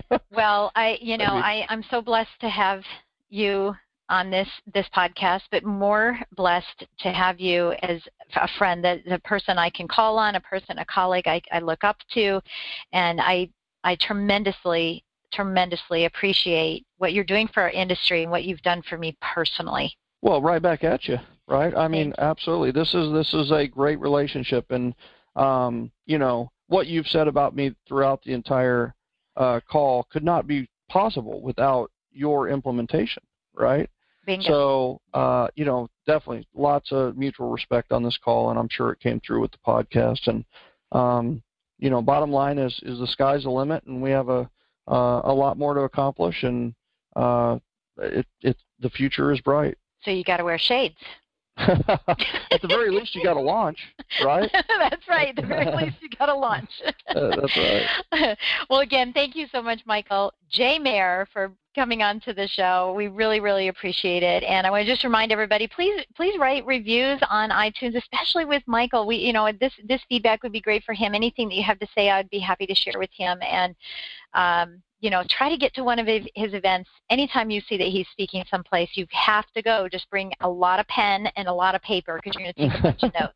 (laughs) well, I, you know, I, I'm so blessed to have you on this this podcast, but more blessed to have you as a friend, that the person I can call on, a person, a colleague I, I look up to, and I I tremendously tremendously appreciate what you're doing for our industry and what you've done for me personally. Well, right back at you, right? I mean, absolutely. This is this is a great relationship, and um, you know what you've said about me throughout the entire uh, call could not be possible without your implementation, right? Bingo. So, uh, you know, definitely lots of mutual respect on this call, and I'm sure it came through with the podcast. And, um, you know, bottom line is is the sky's the limit, and we have a uh, a lot more to accomplish, and uh, it it the future is bright. So you got to wear shades. At the very least, you got to launch, right? (laughs) that's right. At the very (laughs) least, you got to launch. uh, that's right. (laughs) well, again, thank you so much, Michael J. Maher, for coming on to the show. We really, really appreciate it. And I want to just remind everybody, please, please write reviews on iTunes, especially with Michael. We, you know, this this feedback would be great for him. Anything that you have to say, I'd be happy to share with him. And um, you know, try to get to one of his events. Anytime you see that he's speaking someplace, you have to go. Just bring a lot of pen and a lot of paper because you're going to take a bunch of (laughs) notes.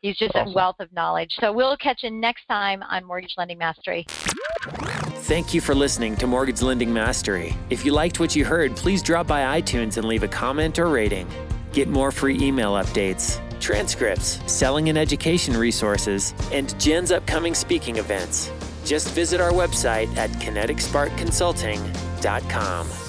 He's just awesome. a wealth of knowledge. So we'll catch you next time on Mortgage Lending Mastery. Thank you for listening to Mortgage Lending Mastery. If you liked what you heard, please drop by iTunes and leave a comment or rating. Get more free email updates, transcripts, selling and education resources, and Jen's upcoming speaking events. Just visit our website at kineticsparkconsulting.com.